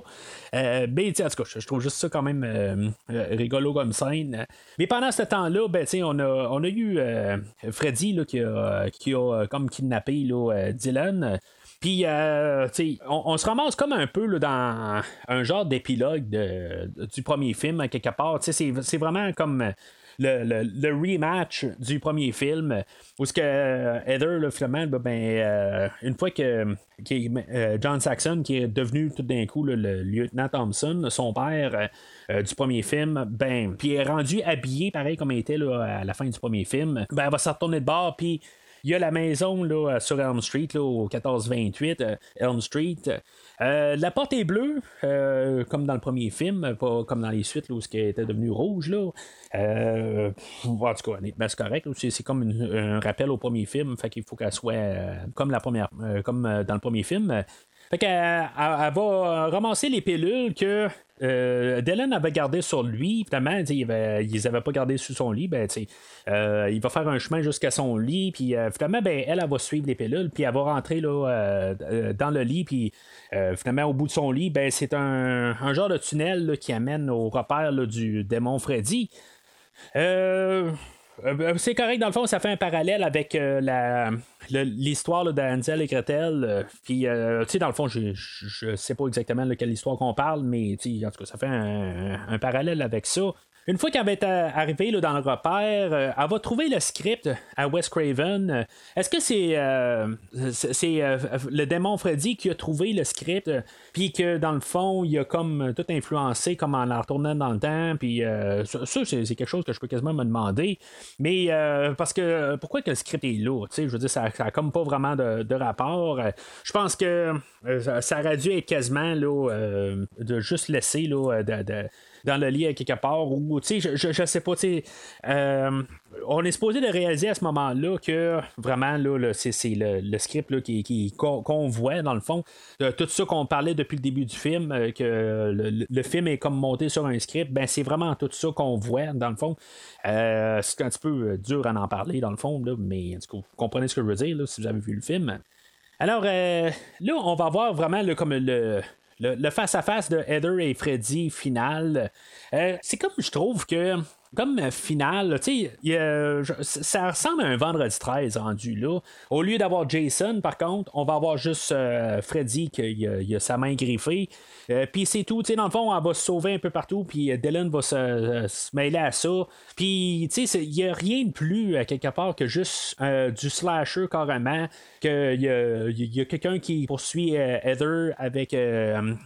Euh, ben, tu sais, en tout cas, je, trouve juste ça quand même rigolo comme scène. Mais pendant ce temps-là, ben, tu sais, on a, on a eu Freddy là, qui, a, qui a comme kidnappé là, Dylan. Puis, euh, on, se ramasse comme un peu dans un genre d'épilogue du premier film, quelque part. C'est vraiment comme. Le, rematch du premier film, où ce que euh, Heather, le finalement, ben, euh, une fois que, John Saxon, qui est devenu tout d'un coup le lieutenant Thompson, son père du premier film, ben, puis est rendu habillé pareil comme il était à la fin du premier film, ben, elle va se retourner de bord, puis il y a la maison là, sur Elm Street, là, au 1428 euh, Elm Street. Euh, la porte est bleue, euh, comme dans le premier film, pas comme dans les suites, là, où ce qui était devenu rouge. Là. en tout cas, c'est correct. C'est, comme un rappel au premier film, fait qu'il faut qu'elle soit comme la première, comme dans le premier film. Fait qu'elle elle, va ramasser les pilules que euh, Dylan avait gardé sur lui, évidemment, il avait, ils n'avaient pas gardé sous son lit, ben, euh, il va faire un chemin jusqu'à son lit, puis euh, finalement, ben, elle, elle, va suivre les pilules, puis elle va rentrer là, euh, dans le lit, puis finalement, au bout de son lit, ben, c'est un, un, genre de tunnel qui amène au repère du démon Freddy. Euh, euh, ben, c'est correct, dans le fond, ça fait un parallèle avec euh, la, l'histoire d'Ansel et Gretel. Euh, puis, tu sais, dans le fond, je, je, sais pas exactement de quelle histoire qu'on parle, mais en tout cas, ça fait un parallèle avec ça. Une fois qu'elle va être euh, arrivée là, dans le repère, euh, elle va trouver le script à Wes Craven. Est-ce que c'est euh, le démon Freddy qui a trouvé le script, puis que dans le fond, il a comme tout influencé, comme en la retournant dans le temps, puis ça, c'est quelque chose que je peux quasiment me demander. Mais parce que pourquoi que le script est là? Je veux dire, ça n'a comme pas vraiment de, rapport. Je pense que ça aurait dû être quasiment là, de juste laisser là, de dans le lit quelque part ou tu sais je, je, sais pas tu sais euh, on est supposé de réaliser à ce moment-là que vraiment là, c'est, le, script là, qui, qu'on, voit dans le fond tout ça qu'on parlait depuis le début du film euh, que le, film est comme monté sur un script ben c'est vraiment tout ça qu'on voit dans le fond. Euh, c'est un petit peu dur à en parler dans le fond là, mais tout cas, vous comprenez ce que je veux dire si vous avez vu le film. Alors là on va voir vraiment comme le le face-à-face de Heather et Freddy final, euh, c'est comme je trouve que comme euh, finale, tu sais, ça ressemble à un vendredi 13 rendu là. Au lieu d'avoir Jason, par contre, on va avoir juste euh, Freddy qui a, sa main griffée. Euh, puis c'est tout, tu sais, dans le fond, elle va se sauver un peu partout, puis Dylan va se, mêler à ça. Puis, tu sais, il n'y a rien de plus, quelque part, que juste du slasher carrément, qu'il y a, y a quelqu'un qui poursuit Heather avec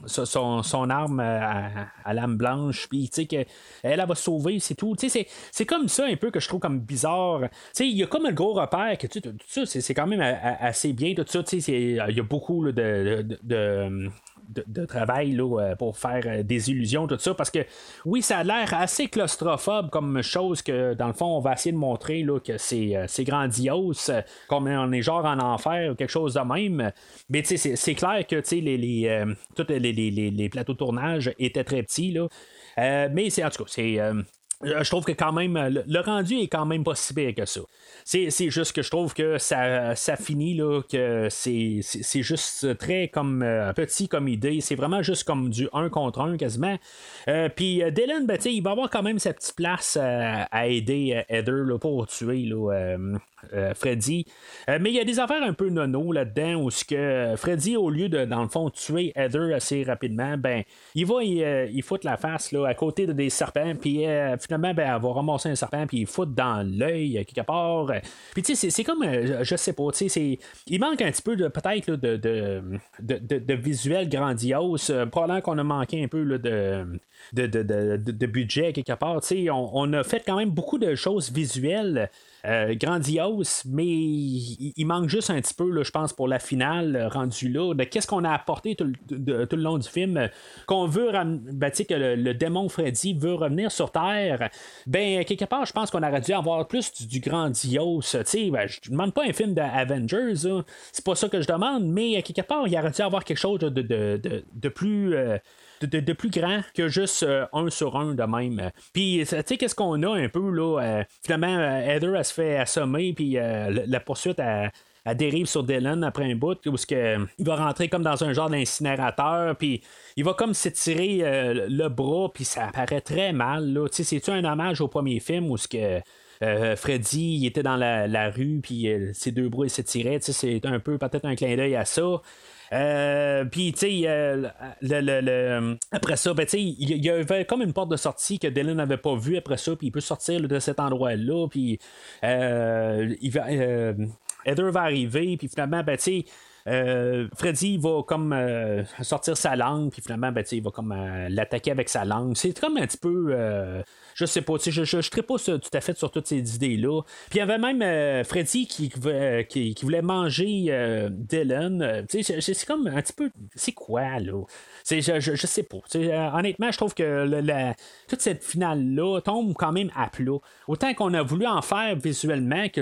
son, son arme à, à lame blanche, puis, tu sais, qu'elle elle va se sauver, c'est tout. C'est- comme ça un peu que je trouve comme bizarre. Il y a comme un gros repère que, tout ça, c'est quand même assez bien, tout ça, c'est- il y a beaucoup de- de- de travail là, euh, pour faire euh, des illusions, tout ça, parce que oui, ça a l'air assez claustrophobe comme chose que, dans le fond, on va essayer de montrer là, que c'est, euh, grandiose, euh, comme on est genre en enfer ou quelque chose de même. Mais c'est, clair que les, les, euh, tous les, les- les- plateaux de tournage étaient très petits. Là. Euh, mais c'est en tout cas, c'est. euh, je trouve que quand même, le, le rendu est quand même pas si pire que ça. C'est, juste que je trouve que ça, ça finit là, que c'est, juste très comme euh, petit comme idée. C'est vraiment juste comme du 1 contre 1 quasiment. Euh, Puis euh, Dylan, ben, il va avoir quand même sa petite place euh, à aider euh, Heather là, pour tuer là, euh, euh, Freddy. Euh, mais il y a des affaires un peu nono là-dedans où ce que Freddy, au lieu de, dans le fond, tuer Heather assez rapidement, ben, il va euh, il fout la face là, à côté de des serpents, puis euh, finalement, ben, elle va ramasser un serpent, puis il fout dans l'œil euh, quelque part. Puis tu sais, c'est- comme, euh, je sais pas, tu sais, il manque un petit peu de peut-être de, de, de, visuel grandiose. Euh, probablement qu'on a manqué un peu de, de, budget quelque part. Tu sais, on a fait quand même beaucoup de choses visuelles. Euh, grandioses, mais il, manque juste un petit peu, je pense, pour la finale euh, rendue là, de qu'est-ce qu'on a apporté tout, le- long du film, euh, qu'on veut ben, que le, démon Freddy veut revenir sur Terre? Ben, quelque part, je pense qu'on aurait dû avoir plus du, du grandiose. Ben, je demande pas un film d'Avengers, là. c'est pas ça que je demande, mais euh, quelque part, il aurait dû avoir quelque chose de, plus. De, plus grand que juste euh, un sur un de même. Puis, tu sais, qu'est-ce qu'on a un peu, là? euh, finalement, euh, Heather, elle se fait assommer, puis euh, la, poursuite, elle, dérive sur Dylan après un bout, où que, il va rentrer comme dans un genre d'incinérateur, puis il va comme s'étirer euh, le bras, puis ça paraît très mal, là. Tu sais, c'est-tu un hommage au premier film où ce que. euh, Freddy il était dans la, rue, puis euh, ses deux bras s'étiraient. C'est un peu peut-être un clin d'œil à ça. Euh, puis, tu sais, euh, le- après ça, ben, il y avait comme une porte de sortie que Dylan n'avait pas vue après ça, puis il peut sortir de cet endroit-là, puis euh, il va, euh, Heather va arriver, puis finalement, ben, tu sais, euh, Freddy va comme euh, sortir sa langue, puis finalement, ben, il va comme euh, l'attaquer avec sa langue. C'est comme un petit peu. Je sais pas, je, je, je pas tout à fait sur toutes ces idées-là. Puis il y avait même euh, Freddy qui, euh, qui, qui voulait manger euh, Dylan. C'est comme un petit peu. C'est quoi, là? Je, je, je sais pas. Honnêtement, je trouve que la- toute cette finale-là tombe quand même à plat. Autant qu'on a voulu en faire visuellement que,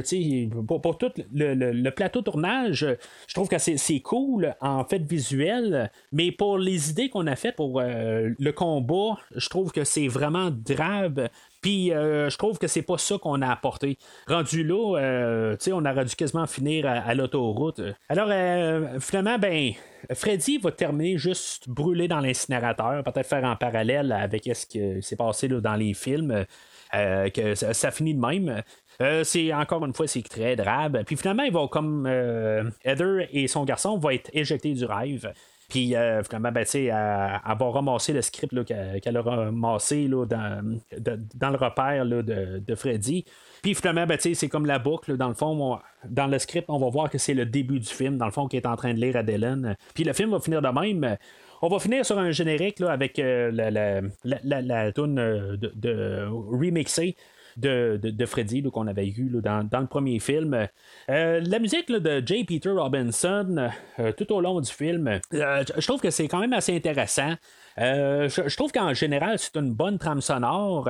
pour, pour tout le, le- le plateau tournage, je trouve que c'est cool en fait visuel, mais pour les idées qu'on a faites pour le combat, je trouve que c'est vraiment drabe. Puis euh, je trouve que c'est pas ça qu'on a apporté. Rendu là, euh, tu sais, on aurait dû quasiment finir à, l'autoroute. Alors euh, finalement, ben, Freddy va terminer juste brûlé dans l'incinérateur, peut-être faire en parallèle avec ce qui s'est passé dans les films. euh, que ça, finit de même. C'est encore une fois c'est très drabe. Puis finalement, ils vont comme Heather et son garçon vont être éjectés du rêve. Puis euh, finalement, ben, va ramasser le script qu'elle, a ramassé là, dans, dans le repère là, de, de Freddy. Puis finalement, ben, c'est comme la boucle. dans le fond, on- dans le script, on va voir que c'est le début du film, dans le fond, qui est en train de lire à Dylan. Puis le film va finir de même. On va finir sur un générique là, avec euh, la, la, la, euh, de, de remixée de, de, Freddy qu'on avait eu dans, dans le premier film. Euh, la musique de J. Peter Robinson euh, tout au long du film, euh, je trouve que c'est quand même assez intéressant. Euh, je, trouve qu'en général, c'est une bonne trame sonore.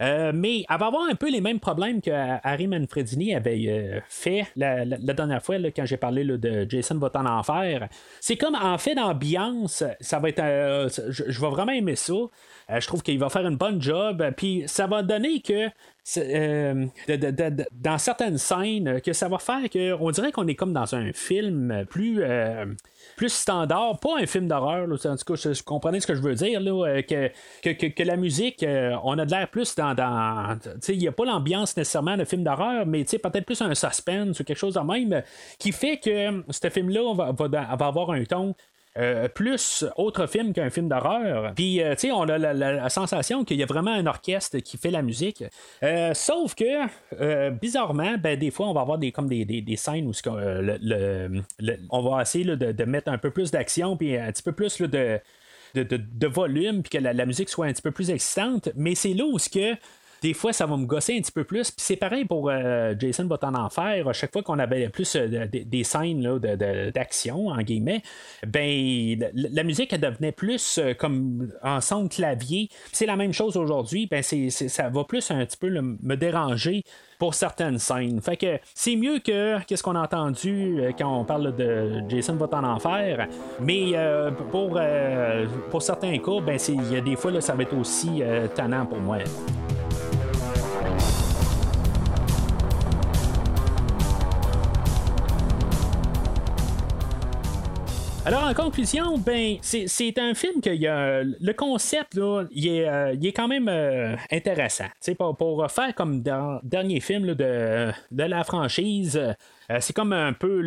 euh, mais elle va avoir un peu les mêmes problèmes que Harry Manfredini avait euh, fait la, dernière fois quand j'ai parlé de Jason va en enfer. C'est comme en fait d'ambiance, ça va être. euh, je, vais vraiment aimer ça. Euh, je trouve qu'il va faire une bonne job. Puis ça va donner que euh, dans certaines scènes que ça va faire qu'on dirait qu'on est comme dans un film plus plus standard, pas un film d'horreur. En tout cas, je, comprenez ce que je veux dire, là, que, que, la musique, on a de l'air plus dans. il n'y a pas l'ambiance nécessairement de film d'horreur, mais peut-être plus un suspense ou quelque chose de même qui fait que ce film-là va, va, avoir un ton euh, plus autre film qu'un film d'horreur. Puis, euh, tu sais, on a la, sensation qu'il y a vraiment un orchestre qui fait la musique. Euh, sauf que, bizarrement, ben, des fois, on va avoir des, comme des, scènes où on va essayer de, mettre un peu plus d'action, puis un petit peu plus de, volume, puis que la, la, musique soit un petit peu plus excitante. Mais c'est là où ce que des fois, ça va me gosser un petit peu plus. Puis c'est pareil pour euh, Jason va en enfer. À chaque fois qu'on avait plus euh, des scènes d'action, en guillemets, ben la, musique, elle devenait plus euh, comme en son clavier. C'est la même chose aujourd'hui. Ben, c'est, ça va plus un petit peu me déranger pour certaines scènes. Fait que c'est mieux que qu'est-ce qu'on a entendu quand on parle de Jason va en enfer. Mais pour, pour certains cas, ben il y a des fois là, ça va être aussi tannant pour moi. Alors, en conclusion, ben, c'est un film que y a, le concept, là, il, est, euh, est quand même euh, intéressant. Pour, pour faire comme dans, dernier film de, de la franchise, euh, c'est comme un peu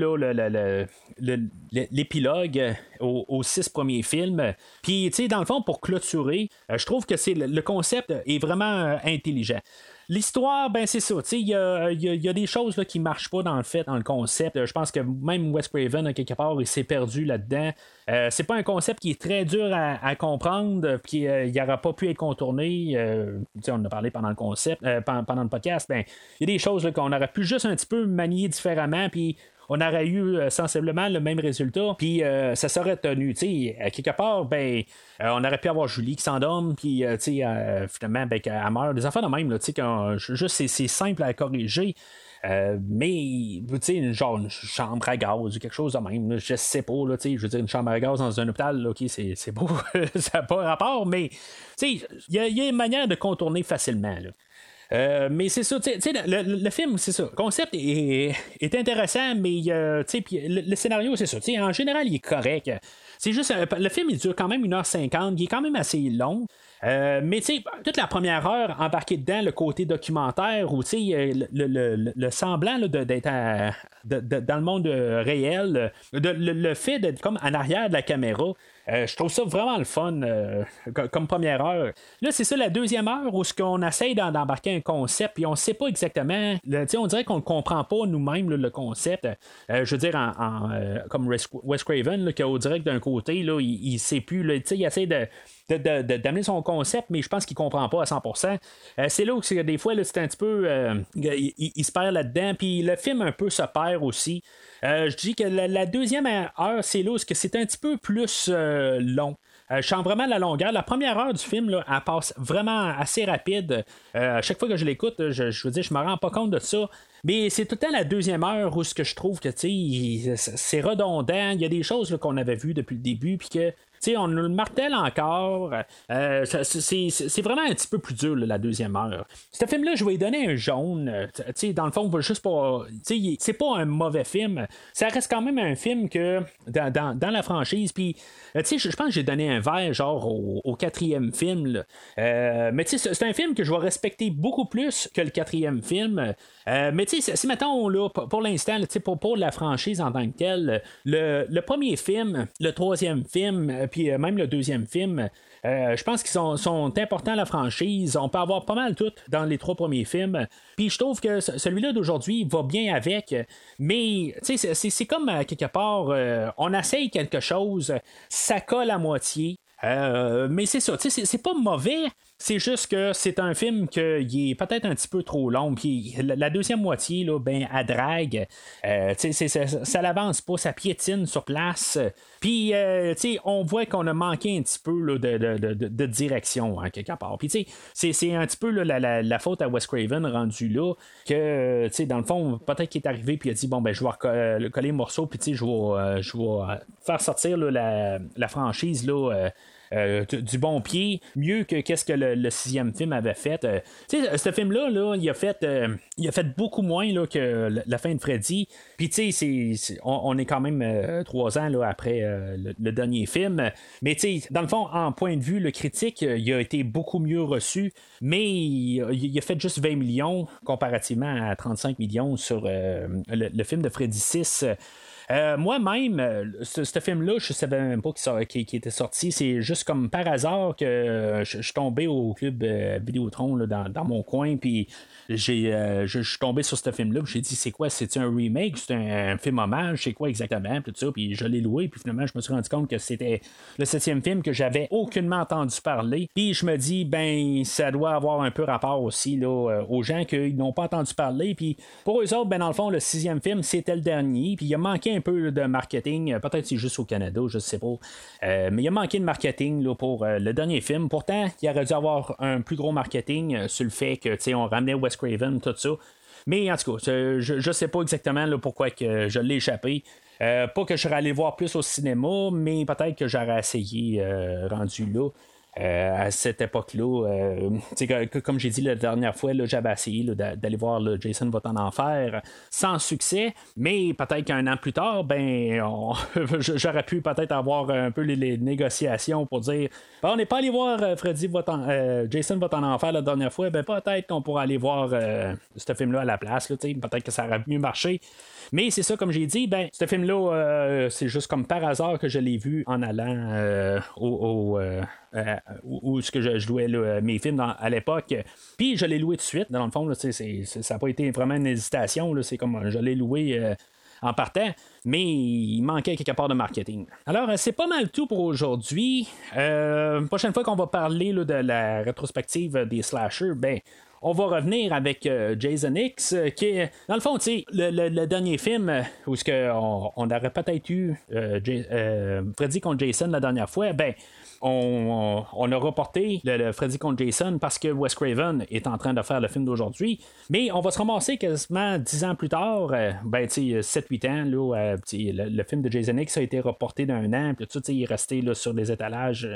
l'épilogue aux, six premiers films. Puis, dans le fond, pour clôturer, je trouve que le, concept est vraiment intelligent. L'histoire, ben c'est ça. Il y a, des choses là, qui marchent pas dans le fait, dans le concept. Je pense que même Wes Craven, quelque part, il s'est perdu là-dedans. Euh, c'est pas un concept qui est très dur à, comprendre, puis euh, il n'aura pas pu être contourné. Euh, on en a parlé pendant le concept, pendant, le podcast. Ben, il y a des choses qu'on aurait pu juste un petit peu manier différemment, puis on aurait eu euh, sensiblement le même résultat, puis euh, ça serait tenu. à quelque part, ben, euh, on aurait pu avoir Julie qui s'endorme, puis finalement, ben, qu'elle meurt. Des enfants de même, là, juste c'est, simple à corriger. mais, tu genre une chambre à gaz ou quelque chose de même, je sais pas, là, je veux dire, une chambre à gaz dans un hôpital, ok, c'est, beau, ça n'a pas rapport, mais, il y, a une manière de contourner facilement, là. Euh, mais c'est ça, sais, le, film, c'est ça. Le concept est, intéressant, mais euh, le, le, scénario, c'est ça. En général, il est correct. C'est juste, euh, le film, il dure quand même 1h50, il est quand même assez long. mais tu toute la première heure, embarqué dedans le côté documentaire ou tu sais, le, semblant d'être dans le monde réel, le, fait d'être comme en arrière de la caméra, euh, je trouve ça vraiment le fun euh, comme première heure. Là, c'est ça la deuxième heure où ce qu'on essaye d'embarquer un concept, puis on sait pas exactement. on dirait qu'on ne comprend pas nous-mêmes le concept. Euh, je veux dire, en, comme Wes Craven, qui au direct d'un côté, là, il, ne sait plus. Là, il essaie de d'amener son concept, mais je pense qu'il comprend pas à 100%. c'est là où des fois, c'est un petit peu. il, se perd là-dedans, puis le film un peu se perd aussi. Euh, je dis que la, deuxième heure, c'est là où c'est un petit peu plus euh, long. Euh, je sens vraiment la longueur. La première heure du film, là, elle passe vraiment assez rapide. à chaque fois que je l'écoute, je, je veux dire, je me rends pas compte de ça. Mais c'est tout le temps la deuxième heure où ce que je trouve que c'est redondant. Il y a des choses qu'on avait vues depuis le début, puis que on le martèle encore. Euh, c'est vraiment un petit peu plus dur la deuxième heure. Ce film-là, je vais lui donner un jaune. Euh, dans le fond, juste pas. C'est pas un mauvais film. Ça reste quand même un film que dans, la franchise. Puis, euh, je pense que j'ai donné un vert genre au, quatrième film. mais c'est un film que je vais respecter beaucoup plus que le quatrième film. mais si mettons pour, l'instant, pour, pour la franchise en tant que telle, le, le premier film, le troisième film, puis euh, même le deuxième film, euh, je pense qu'ils sont, importants à la franchise. On peut avoir pas mal tout dans les trois premiers films. Puis je trouve que celui-là d'aujourd'hui va bien avec. Mais c'est comme à quelque part, euh, on essaye quelque chose, ça colle à moitié. mais c'est ça, c'est pas mauvais, c'est juste que c'est un film qui est peut-être un petit peu trop long. Puis la, deuxième moitié, là, ben, à drague. Euh, ça, ça l'avance pas, ça piétine sur place. Puis, euh, on voit qu'on a manqué un petit peu de, direction, hein, quelque part. Puis, c'est un petit peu la, faute à Wes Craven rendu là, que, dans le fond, peut-être qu'il est arrivé, puis il a dit, bon, ben, je vais coller, le morceau, puis, je vais, je vais faire sortir la, franchise, là. Du bon pied, mieux que qu'est-ce que le, sixième film avait fait. sais, ce film-là, là, il a fait, il a fait beaucoup moins là, que la fin de Freddy. Puis tu sais, on, est quand même trois ans après le, dernier film. Mais tu sais, dans le fond, en point de vue, le critique, il a été beaucoup mieux reçu, mais il, a fait juste 20 millions comparativement à 35 millions sur le, le, film de Freddy 6. Euh, moi-même, euh, ce, film-là, je savais même pas qu'il était sorti. C'est juste comme par hasard que je, suis tombé au club euh, Vidéotron dans, dans, mon coin, puis j'ai, je, suis tombé sur ce film-là, j'ai dit c'est quoi, c'est un remake, c'est un, film hommage, c'est quoi exactement, puis tout ça, puis je l'ai loué, puis finalement je me suis rendu compte que c'était le septième film que j'avais aucunement entendu parler, puis je me dis ben ça doit avoir un peu rapport aussi là, aux gens qui n'ont pas entendu parler, puis pour eux autres, ben dans le fond le sixième film c'était le dernier, puis il a manqué un peu de marketing. Peut-être c'est juste au Canada, je ne sais pas. Euh, mais il a manqué de marketing là, pour euh, le dernier film. Pourtant, il aurait dû avoir un plus gros marketing euh, sur le fait que on ramenait Craven, tout ça. Mais en tout cas, je ne sais pas exactement pourquoi que je l'ai échappé. pas que je serais allé voir plus au cinéma, mais peut-être que j'aurais essayé rendu là. Euh, à cette époque-là, euh, comme j'ai dit la dernière fois, j'avais essayé d'aller voir Jason va en enfer sans succès, mais peut-être qu'un an plus tard, ben j'aurais pu peut-être avoir un peu les, négociations pour dire ben, on n'est pas allé voir euh, Freddy Jason va en enfer la dernière fois, ben peut-être qu'on pourra aller voir ce film-là à la place, peut-être que ça aurait mieux marché. Mais c'est ça, comme j'ai dit, ben, ce film-là, euh, c'est juste comme par hasard que je l'ai vu en allant euh, au. Euh, où, ce que je, jouais mes films à l'époque. Puis je l'ai loué tout de suite. Dans le fond, ça n'a pas été vraiment une hésitation. C'est comme je l'ai loué en partant, mais il manquait quelque part de marketing. Alors, c'est pas mal tout pour aujourd'hui. prochaine fois qu'on va parler de la rétrospective des slashers, ben, on va revenir avec euh, Jason X, euh, qui est, dans le fond, tu le, le, dernier film euh, où ce que on, aurait peut-être eu Freddy contre Jason la dernière fois, ben, on, a reporté le, Freddy contre Jason parce que Wes Craven est en train de faire le film d'aujourd'hui. Mais on va se ramasser quasiment 10 ans plus tard, ben, 7-8 ans, là, le, film de Jason X a été reporté d'un an, puis tout, il est resté là, sur les étalages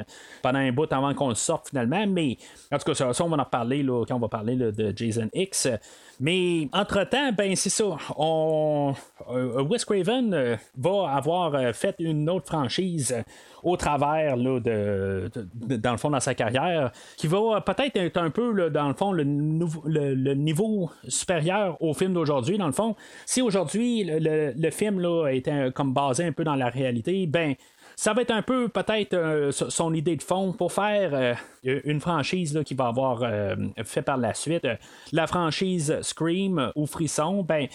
pendant un bout avant qu'on le sorte finalement. Mais en tout cas, ça, on va en parler là, quand on va parler de Jason X. Mais entre-temps, ben c'est ça. On, euh, Wes Craven euh, va avoir euh, fait une autre franchise au travers là, de, dans le fond dans sa carrière, qui va peut-être être un peu dans le fond le, niveau supérieur au film d'aujourd'hui. Dans le fond, si aujourd'hui le, film là, était comme basé un peu dans la réalité, ben ça va être un peu peut-être euh, son idée de fond pour faire euh, une franchise qui va avoir euh, fait par la suite. La franchise Scream ou Frisson, ben.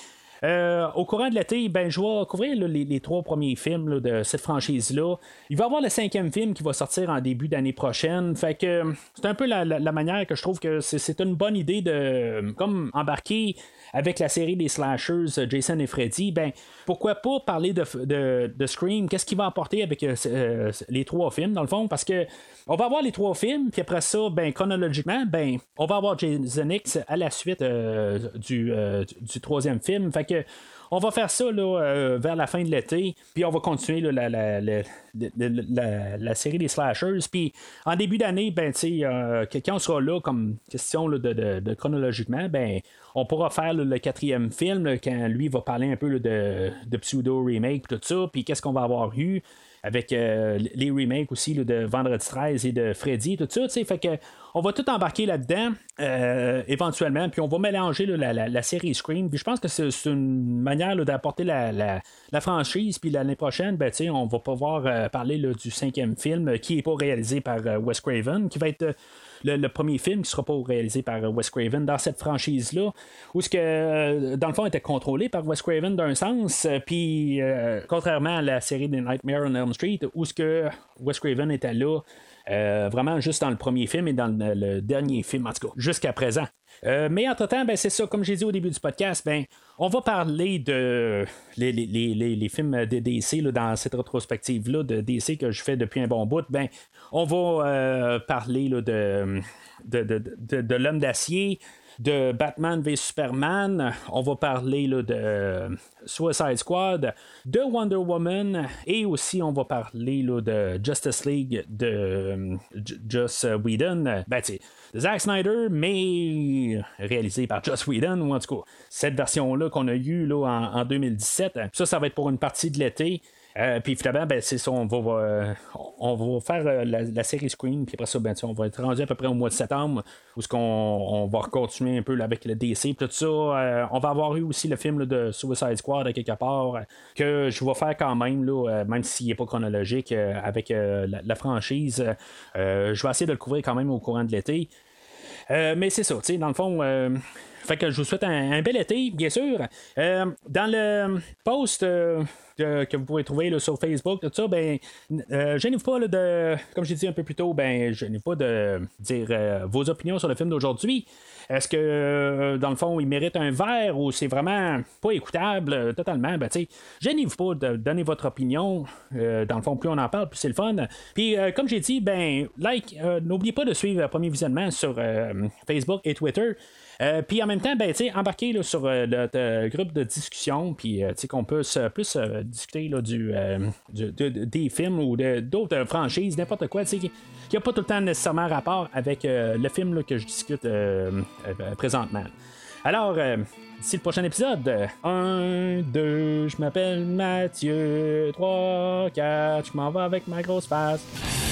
Au courant de l'été, ben, je vais couvrir les, trois premiers films de cette franchise-là. Il va y avoir le cinquième film qui va sortir en début d'année prochaine. Fait que c'est un peu la, manière que je trouve que c'est une bonne idée de comme embarquer avec la série des slashers euh, Jason et Freddy, ben pourquoi pas parler de, de, Scream, qu'est-ce qu'il va apporter avec euh, euh, les trois films dans le fond, parce que on va avoir les trois films, puis après ça, ben chronologiquement, ben on va avoir Jason X à la suite du, du troisième film, fait on va faire ça là, vers la fin de l'été, puis on va continuer la, série des slashers. Puis en début d'année, ben, euh, quand on sera là comme question de, de, chronologiquement, ben, on pourra faire le quatrième film quand lui va parler un peu de, de pseudo remake tout ça, puis qu'est-ce qu'on va avoir eu avec euh, les remakes aussi de Vendredi 13 et de Freddy, tout ça, fait que on va tout embarquer là-dedans euh, éventuellement, puis on va mélanger la, série Scream. Puis je pense que c'est une manière d'apporter la, franchise. Puis l'année prochaine, ben, on va pouvoir euh, parler du cinquième film qui n'est pas réalisé par Wes Craven, qui va être le, premier film qui sera pas réalisé par Wes Craven dans cette franchise-là, où ce que, euh, dans le fond, était contrôlé par Wes Craven d'un sens, euh, puis euh, contrairement à la série des Nightmare on Elm Street, où ce que Wes Craven était là, vraiment juste dans le premier film et dans le, dernier film, en tout cas, jusqu'à présent. Euh, mais entre-temps, ben, c'est ça, comme j'ai dit au début du podcast, ben, on va parler de les, les, les, les films de DC là, dans cette rétrospective-là de DC que je fais depuis un bon bout. Ben, on va euh, parler là, de, de, de, de, de l'homme d'acier, de Batman v Superman, on va parler de Suicide Squad, de Wonder Woman et aussi on va parler là, de Justice League de euh, J- Joss Whedon. Ben, Zack Snyder, mais réalisé par Joss Whedon, ou en tout cas, cette version-là qu'on a eue en, en 2017. Ça, ça va être pour une partie de l'été. Euh, puis finalement, ben, c'est ça, on va, euh, on va faire euh, la, la série Screen, puis après ça, ben, on va être rendu à peu près au mois de septembre, où on va continuer un peu avec le DC, tout ça. On va avoir eu aussi le film de Suicide Squad à quelque part, que je vais faire quand même, là, même s'il n'est pas chronologique avec la, franchise. Je vais essayer de le couvrir quand même au courant de l'été. Mais c'est ça, tu sais, dans le fond. Euh, fait que je vous souhaite un, bel été, bien sûr. Euh, dans le post euh, que, que vous pouvez trouver sur Facebook, tout ça, ben, euh, gênez-vous pas de, comme j'ai dit un peu plus tôt, ben, gênez-vous pas de dire euh, vos opinions sur le film d'aujourd'hui. Est-ce que, euh, dans le fond, il mérite un verre ou c'est vraiment pas écoutable euh, totalement? Ben, tu gênez-vous pas de donner votre opinion. Euh, dans le fond, plus on en parle, plus c'est le fun. Puis, euh, comme j'ai dit, ben, like, euh, n'oubliez pas de suivre Premier Visionnement sur euh, Facebook et Twitter. Euh, puis en même temps, ben, embarquez là, sur euh, notre euh, groupe de discussion, puis euh, qu'on peut plus euh, discuter là, du, du- de- de- des films ou d'autres franchises, n'importe quoi, qui n'a pas tout le temps nécessairement rapport avec le film que je discute présentement. Alors, d'ici le prochain épisode, 1, 2, je m'appelle Mathieu, 3, 4, je m'en vais avec ma grosse face.